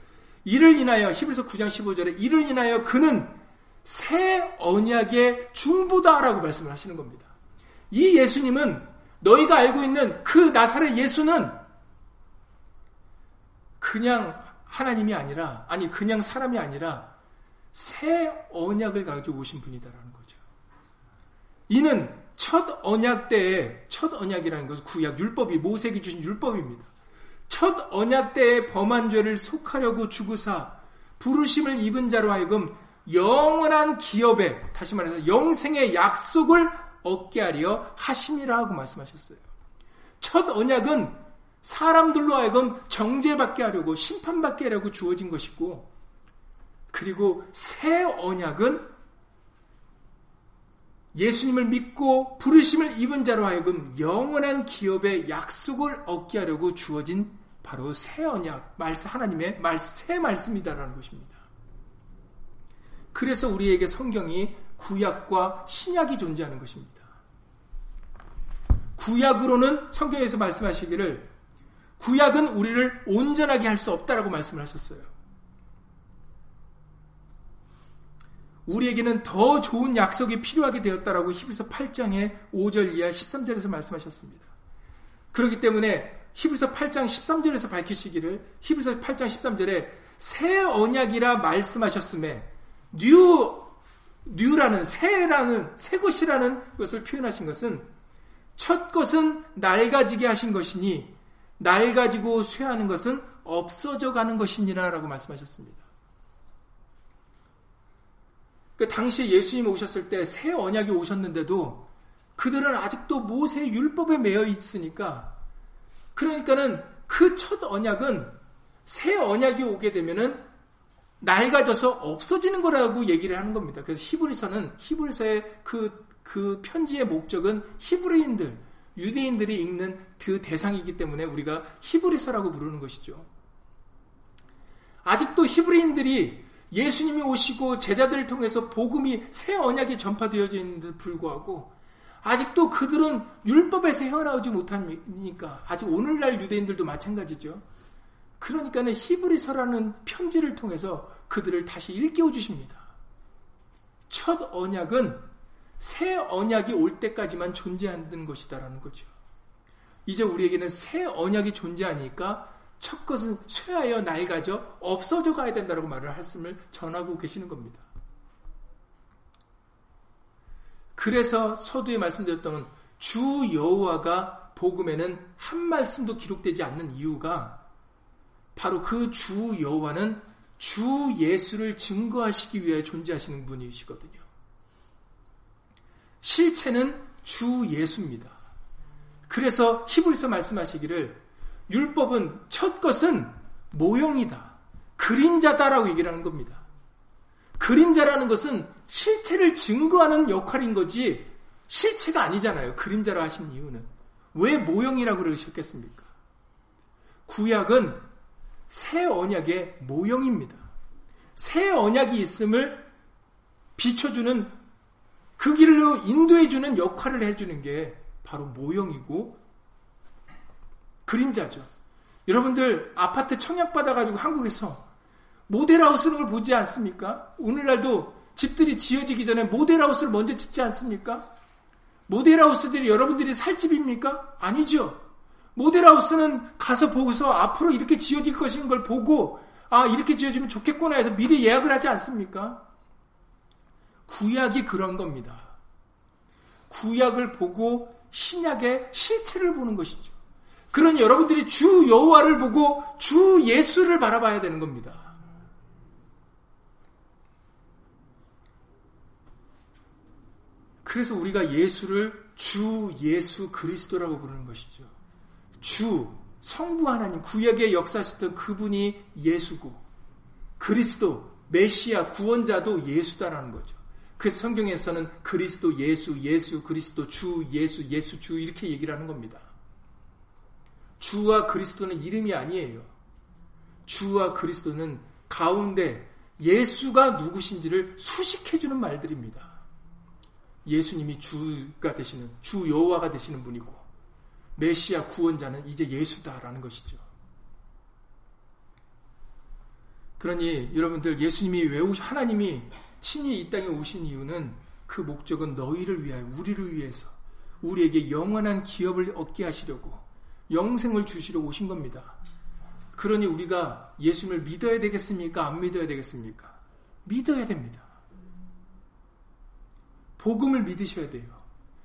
이를 인하여 히브리서 9장 15절에 이를 인하여 그는 새 언약의 중보다라고 말씀을 하시는 겁니다. 이 예수님은 너희가 알고 있는 그 나사렛 예수는 그냥 하나님이 아니라 아니 그냥 사람이 아니라 새 언약을 가지고 오신 분이다라는 거죠. 이는 첫 언약 때에 첫 언약이라는 것은 구약 율법이 모세기 주신 율법입니다. 첫 언약 때에 범한 죄를 속하려고 주구사 부르심을 입은 자로 하여금 영원한 기업에 다시 말해서 영생의 약속을 얻게 하려 하심이라고 말씀하셨어요. 첫 언약은 사람들로 하여금 정죄받게 하려고 심판받게 하려고 주어진 것이고 그리고 새 언약은 예수님을 믿고 부르심을 입은 자로 하여금 영원한 기업의 약속을 얻게 하려고 주어진 바로 새 언약, 말씀 하나님의 말, 새 말씀이다라는 것입니다. 그래서 우리에게 성경이 구약과 신약이 존재하는 것입니다. 구약으로는 성경에서 말씀하시기를 구약은 우리를 온전하게 할 수 없다라고 말씀을 하셨어요. 우리에게는 더 좋은 약속이 필요하게 되었다라고 히브리서 8장의 5절 이하 13절에서 말씀하셨습니다. 그렇기 때문에 히브리서 8장 13절에서 밝히시기를 히브리서 8장 13절에 새 언약이라 말씀하셨음에 new 뉴라는 새라는 새 것이라는 것을 표현하신 것은 첫 것은 낡아지게 하신 것이니 낡아지고 쇠하는 것은 없어져 가는 것이니라라고 말씀하셨습니다. 그 당시에 예수님 오셨을 때 새 언약이 오셨는데도 그들은 아직도 모세 율법에 매여 있으니까 그러니까는 그 첫 언약은 새 언약이 오게 되면은 낡아져서 없어지는 거라고 얘기를 하는 겁니다. 그래서 히브리서는 히브리서의 그, 그 편지의 목적은 히브리인들, 유대인들이 읽는 그 대상이기 때문에 우리가 히브리서라고 부르는 것이죠. 아직도 히브리인들이 예수님이 오시고 제자들을 통해서 복음이 새 언약이 전파되어져 있는데도 불구하고 아직도 그들은 율법에서 헤어나오지 못하니까 아직 오늘날 유대인들도 마찬가지죠. 그러니까는 히브리서라는 편지를 통해서 그들을 다시 일깨워 주십니다. 첫 언약은 새 언약이 올 때까지만 존재하는 것이다라는 거죠. 이제 우리에게는 새 언약이 존재하니까 첫 것은 쇠하여 낡아져 없어져 가야 된다고 말을 말씀을 전하고 계시는 겁니다. 그래서 서두에 말씀드렸던 주 여호와가 복음에는 한 말씀도 기록되지 않는 이유가 바로 그 주 여호와는 주 예수를 증거하시기 위해 존재하시는 분이시거든요. 실체는 주 예수입니다. 그래서 히브리서 말씀하시기를 율법은 첫 것은 모형이다. 그림자다라고 얘기를 하는 겁니다. 그림자라는 것은 실체를 증거하는 역할인 거지 실체가 아니잖아요. 그림자라 하신 이유는. 왜 모형이라고 그러셨겠습니까? 구약은 새 언약의 모형입니다. 새 언약이 있음을 비춰주는 그 길로 인도해주는 역할을 해주는 게 바로 모형이고 그림자죠. 여러분들 아파트 청약 받아가지고 한국에서 모델하우스는 걸 보지 않습니까? 오늘날도 집들이 지어지기 전에 모델하우스를 먼저 짓지 않습니까? 모델하우스들이 여러분들이 살 집입니까? 아니죠. 모델하우스는 가서 보고서 앞으로 이렇게 지어질 것인 걸 보고 아 이렇게 지어지면 좋겠구나 해서 미리 예약을 하지 않습니까? 구약이 그런 겁니다. 구약을 보고 신약의 실체를 보는 것이죠. 그러니 여러분들이 주 여호와를 보고 주 예수를 바라봐야 되는 겁니다. 그래서 우리가 예수를 주 예수 그리스도라고 부르는 것이죠. 주 성부 하나님 구약의 역사하셨던 그분이 예수고 그리스도 메시아 구원자도 예수다라는 거죠. 그 성경에서는 그리스도 예수 예수 그리스도 주 예수 예수 주 이렇게 얘기를 하는 겁니다. 주와 그리스도는 이름이 아니에요. 주와 그리스도는 가운데 예수가 누구신지를 수식해주는 말들입니다. 예수님이 주가 되시는, 주 여호와가 되시는 분이고, 메시아 구원자는 이제 예수다라는 것이죠. 그러니 여러분들 예수님이 왜 오시, 하나님이 친히 이 땅에 오신 이유는 그 목적은 너희를 위하여, 우리를 위해서, 우리에게 영원한 기업을 얻게 하시려고 영생을 주시러 오신 겁니다. 그러니 우리가 예수님을 믿어야 되겠습니까? 안 믿어야 되겠습니까? 믿어야 됩니다. 복음을 믿으셔야 돼요.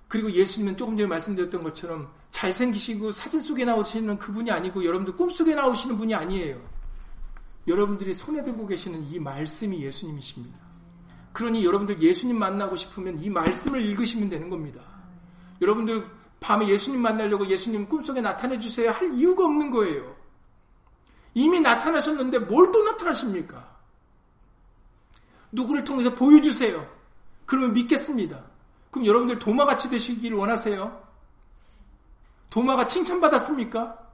그리고 예수님은 조금 전에 말씀드렸던 것처럼 잘생기시고 사진 속에 나오시는 그분이 아니고 여러분들 꿈속에 나오시는 분이 아니에요. 여러분들이 손에 들고 계시는 이 말씀이 예수님이십니다. 그러니 여러분들 예수님 만나고 싶으면 이 말씀을 읽으시면 되는 겁니다. 여러분들 밤에 예수님 만나려고 예수님 꿈속에 나타내 주세요 할 이유가 없는 거예요. 이미 나타나셨는데 뭘 또 나타나십니까? 누구를 통해서 보여주세요. 그러면 믿겠습니다. 그럼 여러분들 도마같이 되시기를 원하세요? 도마가 칭찬받았습니까?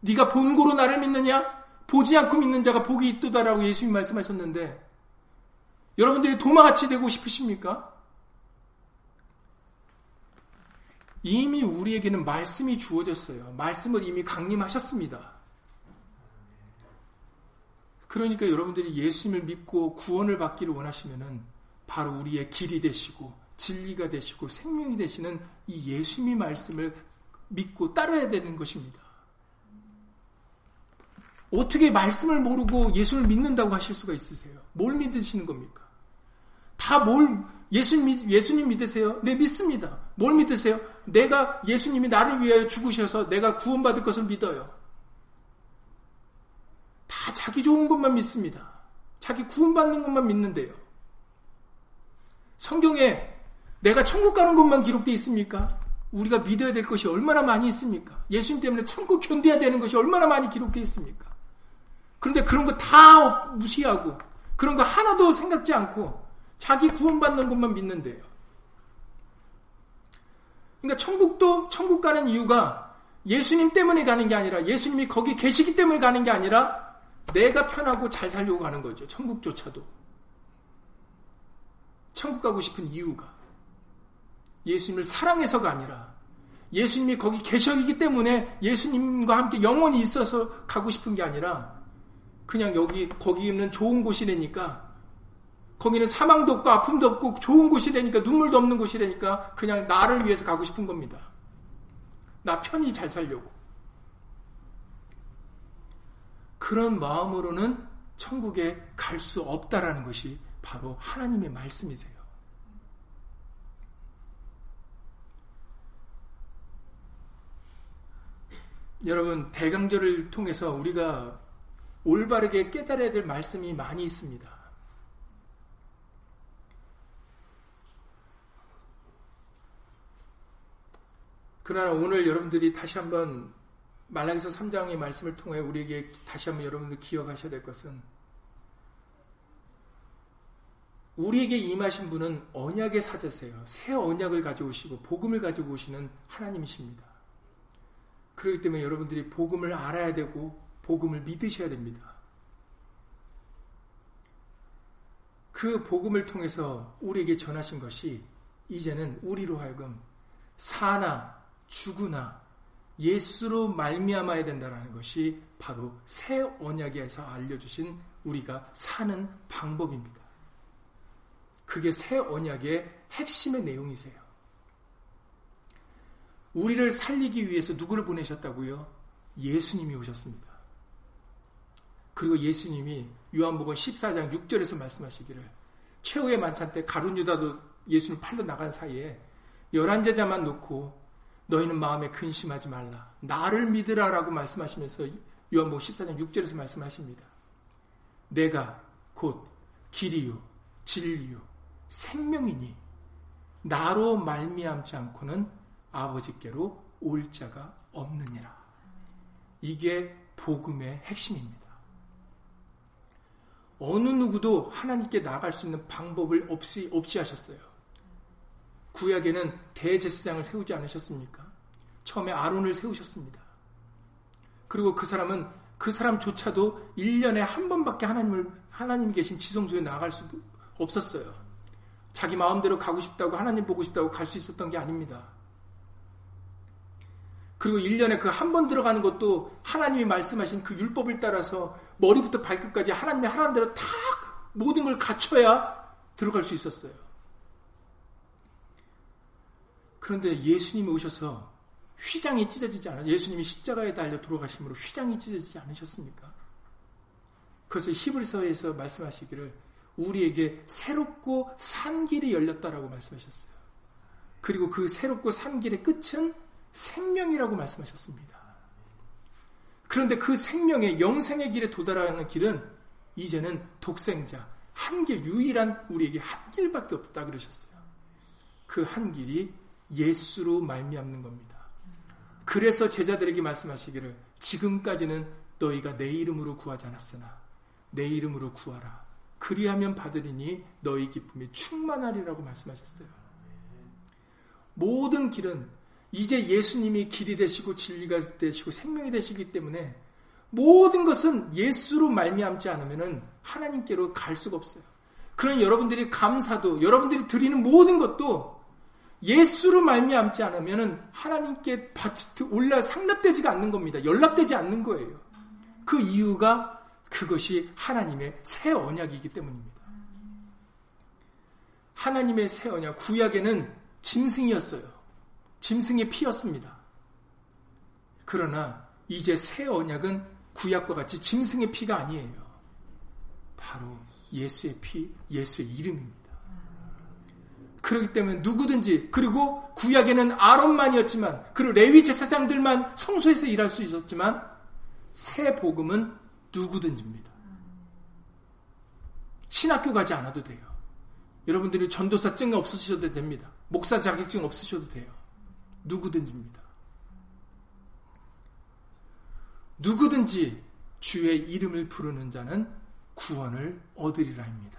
네가 본고로 나를 믿느냐? 보지 않고 믿는 자가 복이 있도다라고 예수님 말씀하셨는데 여러분들이 도마같이 되고 싶으십니까? 이미 우리에게는 말씀이 주어졌어요. 말씀을 이미 강림하셨습니다. 그러니까 여러분들이 예수님을 믿고 구원을 받기를 원하시면은 바로 우리의 길이 되시고 진리가 되시고 생명이 되시는 이 예수님의 말씀을 믿고 따라야 되는 것입니다. 어떻게 말씀을 모르고 예수를 믿는다고 하실 수가 있으세요? 뭘 믿으시는 겁니까? 다 뭘, 예수님, 예수님 믿으세요? 네, 믿습니다. 뭘 믿으세요? 내가 예수님이 나를 위하여 죽으셔서 내가 구원받을 것을 믿어요. 다 자기 좋은 것만 믿습니다. 자기 구원받는 것만 믿는데요. 성경에 내가 천국 가는 것만 기록되어 있습니까? 우리가 믿어야 될 것이 얼마나 많이 있습니까? 예수님 때문에 천국 견뎌야 되는 것이 얼마나 많이 기록되어 있습니까? 그런데 그런 거 다 무시하고 그런 거 하나도 생각지 않고 자기 구원받는 것만 믿는데요. 그러니까 천국도 천국 가는 이유가 예수님 때문에 가는 게 아니라 예수님이 거기 계시기 때문에 가는 게 아니라 내가 편하고 잘 살려고 가는 거죠. 천국조차도. 천국 가고 싶은 이유가 예수님을 사랑해서가 아니라 예수님이 거기 계셔있기 때문에 예수님과 함께 영원히 있어서 가고 싶은 게 아니라 그냥 여기 거기 있는 좋은 곳이라니까 거기는 사망도 없고 아픔도 없고 좋은 곳이라니까 눈물도 없는 곳이라니까 그냥 나를 위해서 가고 싶은 겁니다. 나 편히 잘 살려고. 그런 마음으로는 천국에 갈 수 없다라는 것이 바로 하나님의 말씀이세요. 여러분, 대강절을 통해서 우리가 올바르게 깨달아야 될 말씀이 많이 있습니다. 그러나 오늘 여러분들이 다시 한번 말라기서 3장의 말씀을 통해 우리에게 다시 한번 여러분들 기억하셔야 될 것은 우리에게 임하신 분은 언약의 사자세요. 새 언약을 가져오시고 복음을 가지고 오시는 하나님이십니다. 그렇기 때문에 여러분들이 복음을 알아야 되고 복음을 믿으셔야 됩니다. 그 복음을 통해서 우리에게 전하신 것이 이제는 우리로 하여금 사나 죽으나 예수로 말미암아야 된다는 것이 바로 새 언약에서 알려주신 우리가 사는 방법입니다. 그게 새 언약의 핵심의 내용이세요. 우리를 살리기 위해서 누구를 보내셨다고요? 예수님이 오셨습니다. 그리고 예수님이 요한복음 14장 6절에서 말씀하시기를 최후의 만찬 때 가룟 유다도 예수를 팔러 나간 사이에 열한 제자만 놓고 너희는 마음에 근심하지 말라. 나를 믿으라라고 말씀하시면서 요한복음 14장 6절에서 말씀하십니다. 내가 곧 길이요 진리요 생명이니 나로 말미암지 않고는 아버지께로 올 자가 없느니라. 이게 복음의 핵심입니다. 어느 누구도 하나님께 나아갈 수 있는 방법을 없이, 없이 하셨어요. 구약에는 대제사장을 세우지 않으셨습니까? 처음에 아론을 세우셨습니다. 그리고 그 사람은 그 사람조차도 1년에 한 번밖에 하나님을, 하나님 계신 지성소에 나아갈 수 없었어요. 자기 마음대로 가고 싶다고 하나님 보고 싶다고 갈 수 있었던 게 아닙니다. 그리고 1년에 그 한 번 들어가는 것도 하나님이 말씀하신 그 율법을 따라서 머리부터 발끝까지 하나님이 하라는 대로 다 모든 걸 갖춰야 들어갈 수 있었어요. 그런데 예수님이 오셔서 휘장이 찢어지지 않아 예수님이 십자가에 달려 돌아가심으로 휘장이 찢어지지 않으셨습니까? 그것을 히브리서에서 말씀하시기를 우리에게 새롭고 산 길이 열렸다라고 말씀하셨어요. 그리고 그 새롭고 산 길의 끝은 생명이라고 말씀하셨습니다. 그런데 그 생명의 영생의 길에 도달하는 길은 이제는 독생자 한 길, 유일한 우리에게 한 길밖에 없다 그러셨어요. 그 한 길이 예수로 말미암는 겁니다. 그래서 제자들에게 말씀하시기를 지금까지는 너희가 내 이름으로 구하지 않았으나 내 이름으로 구하라. 그리하면 받으리니 너희 기쁨이 충만하리라고 말씀하셨어요. 모든 길은 이제 예수님이 길이 되시고 진리가 되시고 생명이 되시기 때문에 모든 것은 예수로 말미암지 않으면 하나님께로 갈 수가 없어요. 그런 여러분들이 감사도 여러분들이 드리는 모든 것도 예수로 말미암지 않으면은 하나님께 올라 상납되지가 않는 겁니다. 연락되지 않는 거예요. 그 이유가 그것이 하나님의 새 언약이기 때문입니다. 하나님의 새 언약 구약에는 짐승이었어요. 짐승의 피였습니다. 그러나 이제 새 언약은 구약과 같이 짐승의 피가 아니에요. 바로 예수의 피, 예수의 이름입니다. 그렇기 때문에 누구든지 그리고 구약에는 아론만이었지만 그리고 레위 제사장들만 성소에서 일할 수 있었지만 새 복음은 누구든지입니다. 신학교 가지 않아도 돼요. 여러분들이 전도사 증 없으셔도 됩니다. 목사 자격증 없으셔도 돼요. 누구든지입니다. 누구든지 주의 이름을 부르는 자는 구원을 얻으리라입니다.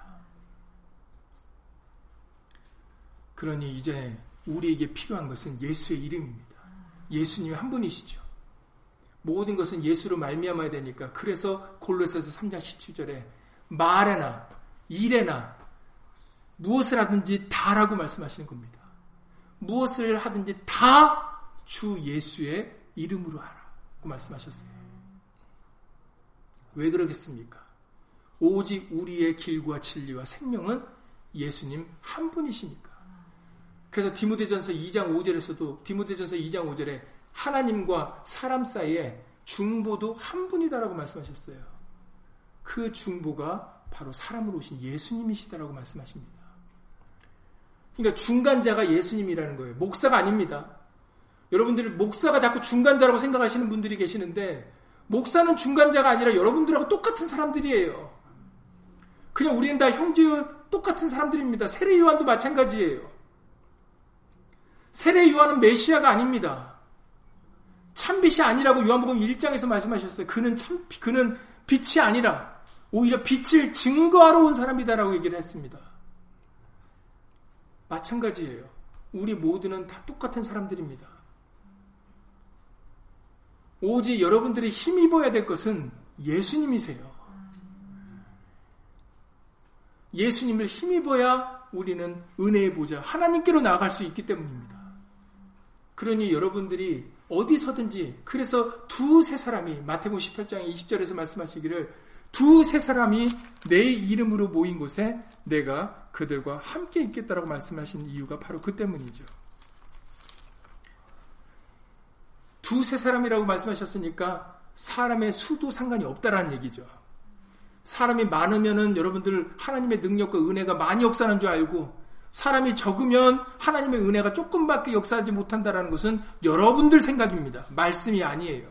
그러니 이제 우리에게 필요한 것은 예수의 이름입니다. 예수님 한 분이시죠. 모든 것은 예수로 말미암아야 되니까 그래서 골로새서 3장 17절에 말에나 일에나 무엇을 하든지 다라고 말씀하시는 겁니다. 무엇을 하든지 다 주 예수의 이름으로 하라고 말씀하셨어요. 왜 그러겠습니까? 오직 우리의 길과 진리와 생명은 예수님 한 분이시니까. 그래서 디모데전서 2장 5절에서도 디모데전서 2장 5절에 하나님과 사람 사이에 중보도 한 분이다라고 말씀하셨어요. 그 중보가 바로 사람으로 오신 예수님이시다라고 말씀하십니다. 그러니까 중간자가 예수님이라는 거예요. 목사가 아닙니다. 여러분들이 목사가 자꾸 중간자라고 생각하시는 분들이 계시는데 목사는 중간자가 아니라 여러분들하고 똑같은 사람들이에요. 그냥 우리는 다 형제 똑같은 사람들입니다. 세례 요한도 마찬가지예요. 세례 요한은 메시아가 아닙니다. 참빛이 아니라고 요한복음 1장에서 말씀하셨어요. 그는 참 그는 빛이 아니라 오히려 빛을 증거하러 온 사람이다라고 얘기를 했습니다. 마찬가지예요. 우리 모두는 다 똑같은 사람들입니다. 오직 여러분들이 힘입어야 될 것은 예수님이세요. 예수님을 힘입어야 우리는 은혜의 보좌, 하나님께로 나아갈 수 있기 때문입니다. 그러니 여러분들이 어디서든지 그래서 두 세 사람이 마태복음 18장 20절에서 말씀하시기를 두 세 사람이 내 이름으로 모인 곳에 내가 그들과 함께 있겠다라고 말씀하신 이유가 바로 그 때문이죠. 두세 사람이라고 말씀하셨으니까 사람의 수도 상관이 없다라는 얘기죠. 사람이 많으면은 여러분들 하나님의 능력과 은혜가 많이 역사하는 줄 알고 사람이 적으면 하나님의 은혜가 조금밖에 역사하지 못한다라는 것은 여러분들 생각입니다. 말씀이 아니에요.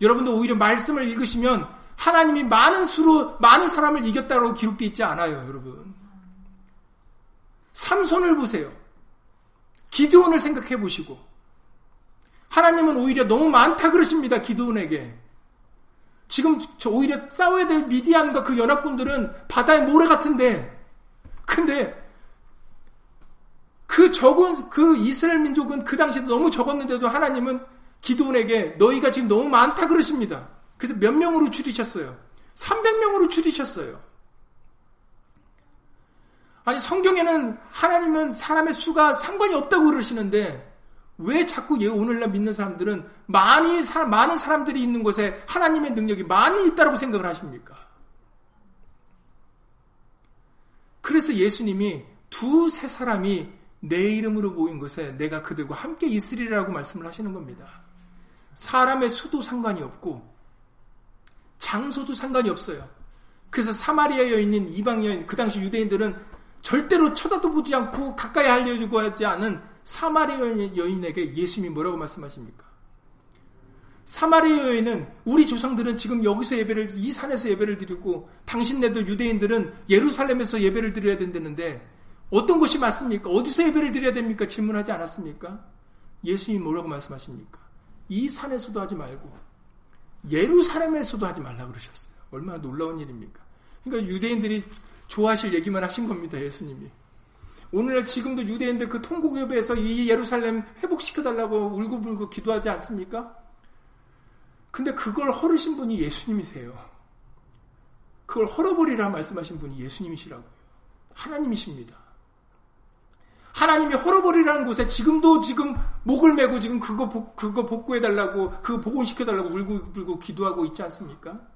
여러분들 오히려 말씀을 읽으시면 하나님이 많은 수로 많은 사람을 이겼다고 기록되어 있지 않아요, 여러분. 삼손을 보세요. 기드온을 생각해 보시고 하나님은 오히려 너무 많다 그러십니다. 기드온에게. 지금 오히려 싸워야 될 미디안과 그 연합군들은 바다의 모래 같은데 근데 그 적은 그 이스라엘 민족은 그 당시에 너무 적었는데도 하나님은 기도원에게 너희가 지금 너무 많다 그러십니다. 그래서 몇 명으로 줄이셨어요? 300명으로 줄이셨어요. 아니 성경에는 하나님은 사람의 수가 상관이 없다고 그러시는데 왜 자꾸 오늘날 믿는 사람들은 많이 사, 많은 사람들이 있는 곳에 하나님의 능력이 많이 있다고 생각을 하십니까? 그래서 예수님이 두세 사람이 내 이름으로 모인 것에 내가 그들과 함께 있으리라고 말씀을 하시는 겁니다. 사람의 수도 상관이 없고 장소도 상관이 없어요. 그래서 사마리아 여인인 이방 여인 그 당시 유대인들은 절대로 쳐다도 보지 않고 가까이 하려고 하지 않은 사마리아 여인에게 예수님이 뭐라고 말씀하십니까? 사마리아 여인은 우리 조상들은 지금 여기서 예배를 이 산에서 예배를 드리고 당신네들 유대인들은 예루살렘에서 예배를 드려야 된다는데 어떤 것이 맞습니까? 어디서 예배를 드려야 됩니까? 질문하지 않았습니까? 예수님이 뭐라고 말씀하십니까? 이 산에서도 하지 말고 예루살렘에서도 하지 말라 그러셨어요. 얼마나 놀라운 일입니까? 그러니까 유대인들이 좋아하실 얘기만 하신 겁니다. 예수님이. 오늘날 지금도 유대인들 그 통곡협에서 이 예루살렘 회복시켜달라고 울고불고 기도하지 않습니까? 근데 그걸 허르신 분이 예수님이세요. 그걸 헐어버리라 말씀하신 분이 예수님이시라고요. 하나님이십니다. 하나님이 헐어버리라는 곳에 지금도 지금 목을 메고 지금 그거 복, 그거 복구해 달라고 그거 복원시켜 달라고 울고 울고 기도하고 있지 않습니까?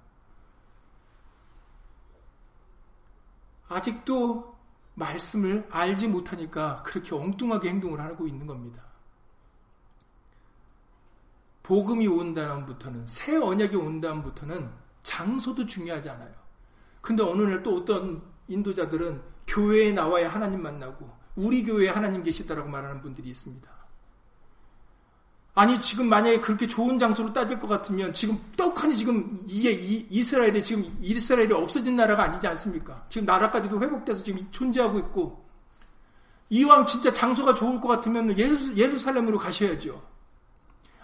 아직도 말씀을 알지 못하니까 그렇게 엉뚱하게 행동을 하고 있는 겁니다. 복음이 온 다음부터는 새 언약이 온 다음부터는 장소도 중요하지 않아요. 근데 어느 날 또 어떤 인도자들은 교회에 나와야 하나님 만나고 우리 교회에 하나님 계시다라고 말하는 분들이 있습니다. 아니 지금 만약에 그렇게 좋은 장소로 따질 것 같으면 지금 떡하니 지금 이게 이 스라엘이 지금 이스라엘이 없어진 나라가 아니지 않습니까? 지금 나라까지도 회복돼서 지금 존재하고 있고 이왕 진짜 장소가 좋을 것 같으면 예루살렘으로 가셔야죠.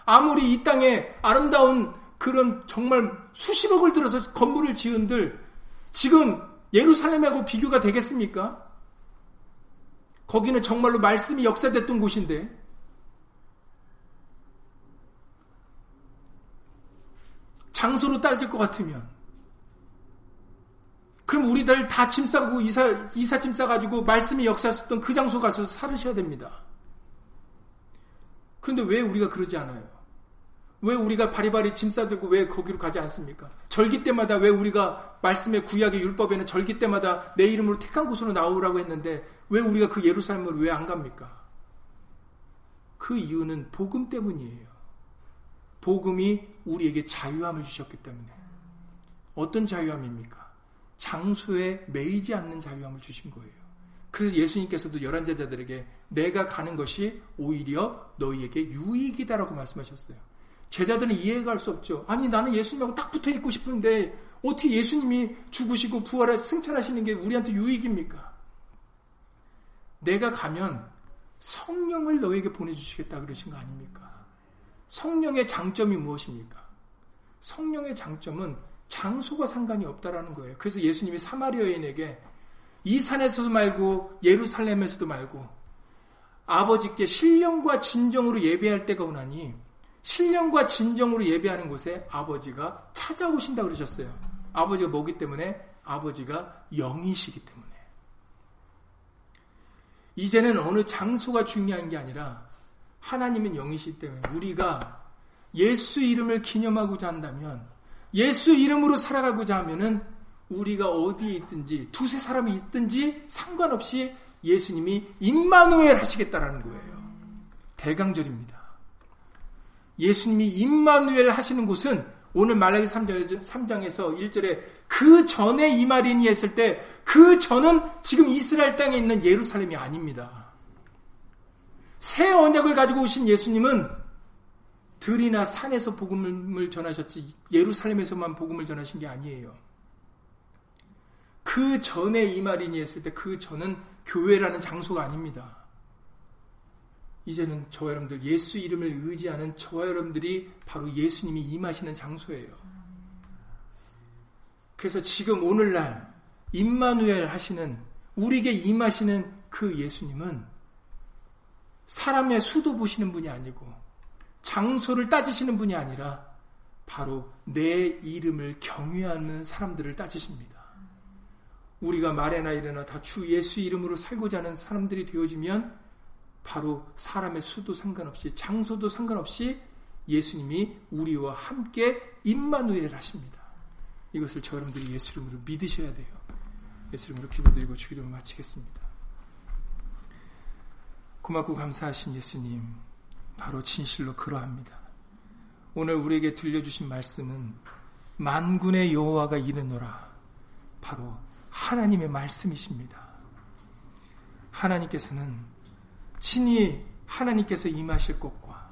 아무리 이 땅에 아름다운 그런 정말 수십억을 들어서 건물을 지은들 지금 예루살렘하고 비교가 되겠습니까? 거기는 정말로 말씀이 역사됐던 곳인데 장소로 따질 것 같으면 그럼 우리들 다 짐 싸고 이사 이사 짐 싸가지고 말씀이 역사했던 그 장소 가서 살으셔야 됩니다. 그런데 왜 우리가 그러지 않아요? 왜 우리가 바리바리 짐 싸들고 왜 거기로 가지 않습니까? 절기 때마다 왜 우리가 말씀의 구약의 율법에는 절기 때마다 내 이름으로 택한 곳으로 나오라고 했는데 왜 우리가 그 예루살렘을 왜 안 갑니까? 그 이유는 복음 때문이에요. 복음이 우리에게 자유함을 주셨기 때문에. 어떤 자유함입니까? 장소에 매이지 않는 자유함을 주신 거예요. 그래서 예수님께서도 열한 제자들에게 내가 가는 것이 오히려 너희에게 유익이다라고 말씀하셨어요. 제자들은 이해가 할 수 없죠. 아니 나는 예수님하고 딱 붙어 있고 싶은데 어떻게 예수님이 죽으시고 부활해 승천하시는 게 우리한테 유익입니까? 내가 가면 성령을 너에게 보내주시겠다 그러신 거 아닙니까? 성령의 장점이 무엇입니까? 성령의 장점은 장소가 상관이 없다라는 거예요. 그래서 예수님이 사마리아 여인에게 이 산에서도 말고 예루살렘에서도 말고 아버지께 신령과 진정으로 예배할 때가 오나니 신령과 진정으로 예배하는 곳에 아버지가 찾아오신다 그러셨어요. 아버지가 뭐기 때문에? 아버지가 영이시기 때문에. 이제는 어느 장소가 중요한 게 아니라 하나님은 영이시기 때문에 우리가 예수 이름을 기념하고자 한다면 예수 이름으로 살아가고자 하면은 우리가 어디에 있든지 두세 사람이 있든지 상관없이 예수님이 임마누엘 하시겠다라는 거예요. 대강절입니다. 예수님이 임마누엘 하시는 곳은 오늘 말라기 3장 에서 1절에 그 전에 이마리니 했을 때 그 전은 지금 이스라엘 땅에 있는 예루살렘이 아닙니다. 새 언약을 가지고 오신 예수님은 들이나 산에서 복음을 전하셨지 예루살렘에서만 복음을 전하신 게 아니에요. 그 전에 이마리니 했을 때 그 전은 교회라는 장소가 아닙니다. 이제는 저와 여러분들 예수 이름을 의지하는 저와 여러분들이 바로 예수님이 임하시는 장소예요. 그래서 지금 오늘날 임마누엘 하시는 우리에게 임하시는 그 예수님은 사람의 수도 보시는 분이 아니고 장소를 따지시는 분이 아니라 바로 내 이름을 경외하는 사람들을 따지십니다. 우리가 말해나 이래나 다 주 예수 이름으로 살고자 하는 사람들이 되어지면 바로 사람의 수도 상관없이 장소도 상관없이 예수님이 우리와 함께 임마누엘 하십니다. 이것을 저 여러분들이 예수 이름으로 믿으셔야 돼요. 예수 이름으로 기도드리고 주기도를 마치겠습니다. 고맙고 감사하신 예수님, 바로 진실로 그러합니다. 오늘 우리에게 들려주신 말씀은 만군의 여호와가 이르노라. 바로 하나님의 말씀이십니다. 하나님께서는 친히 하나님께서 임하실 것과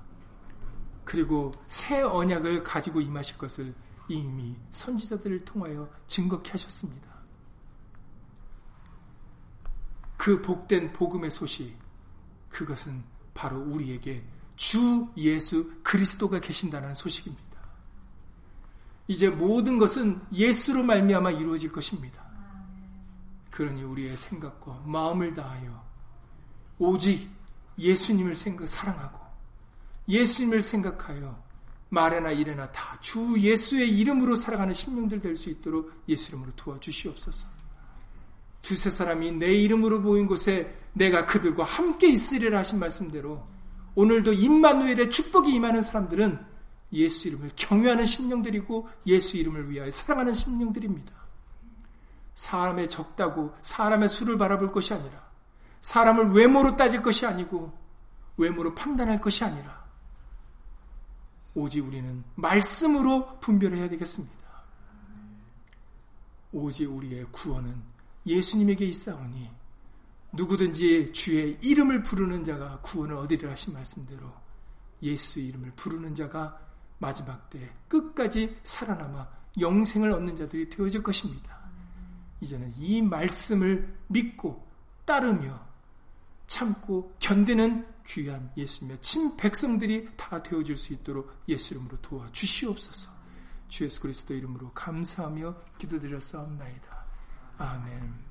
그리고 새 언약을 가지고 임하실 것을 이미 선지자들을 통하여 증거케 하셨습니다. 그 복된 복음의 소식, 그것은 바로 우리에게 주 예수 그리스도가 계신다는 소식입니다. 이제 모든 것은 예수로 말미암아 이루어질 것입니다. 그러니 우리의 생각과 마음을 다하여 오직 예수님을 생각, 사랑하고 예수님을 생각하여 말에나 일에나 다 주 예수의 이름으로 살아가는 신령들 될 수 있도록 예수 이름으로 도와주시옵소서. 두세 사람이 내 이름으로 모인 곳에 내가 그들과 함께 있으리라 하신 말씀대로 오늘도 임마누엘의 축복이 임하는 사람들은 예수 이름을 경외하는 심령들이고 예수 이름을 위하여 사랑하는 심령들입니다. 사람의 적다고 사람의 수를 바라볼 것이 아니라 사람을 외모로 따질 것이 아니고 외모로 판단할 것이 아니라 오직 우리는 말씀으로 분별해야 되겠습니다. 오직 우리의 구원은 예수님에게 있사오니 누구든지 주의 이름을 부르는 자가 구원을 얻으리라 하신 말씀대로 예수 이름을 부르는 자가 마지막 때 끝까지 살아남아 영생을 얻는 자들이 되어질 것입니다. 이제는 이 말씀을 믿고 따르며 참고 견디는 귀한 예수님의 친 백성들이 다 되어질 수 있도록 예수 이름으로 도와주시옵소서. 주 예수 그리스도 이름으로 감사하며 기도드렸사옵나이다. 아멘.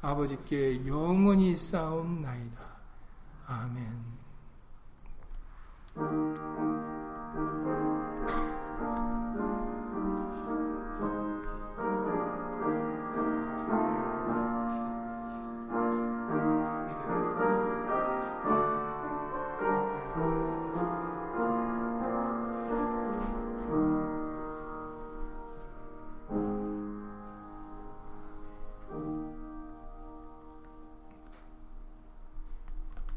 아버지께 영원히 싸움나이다. 아멘.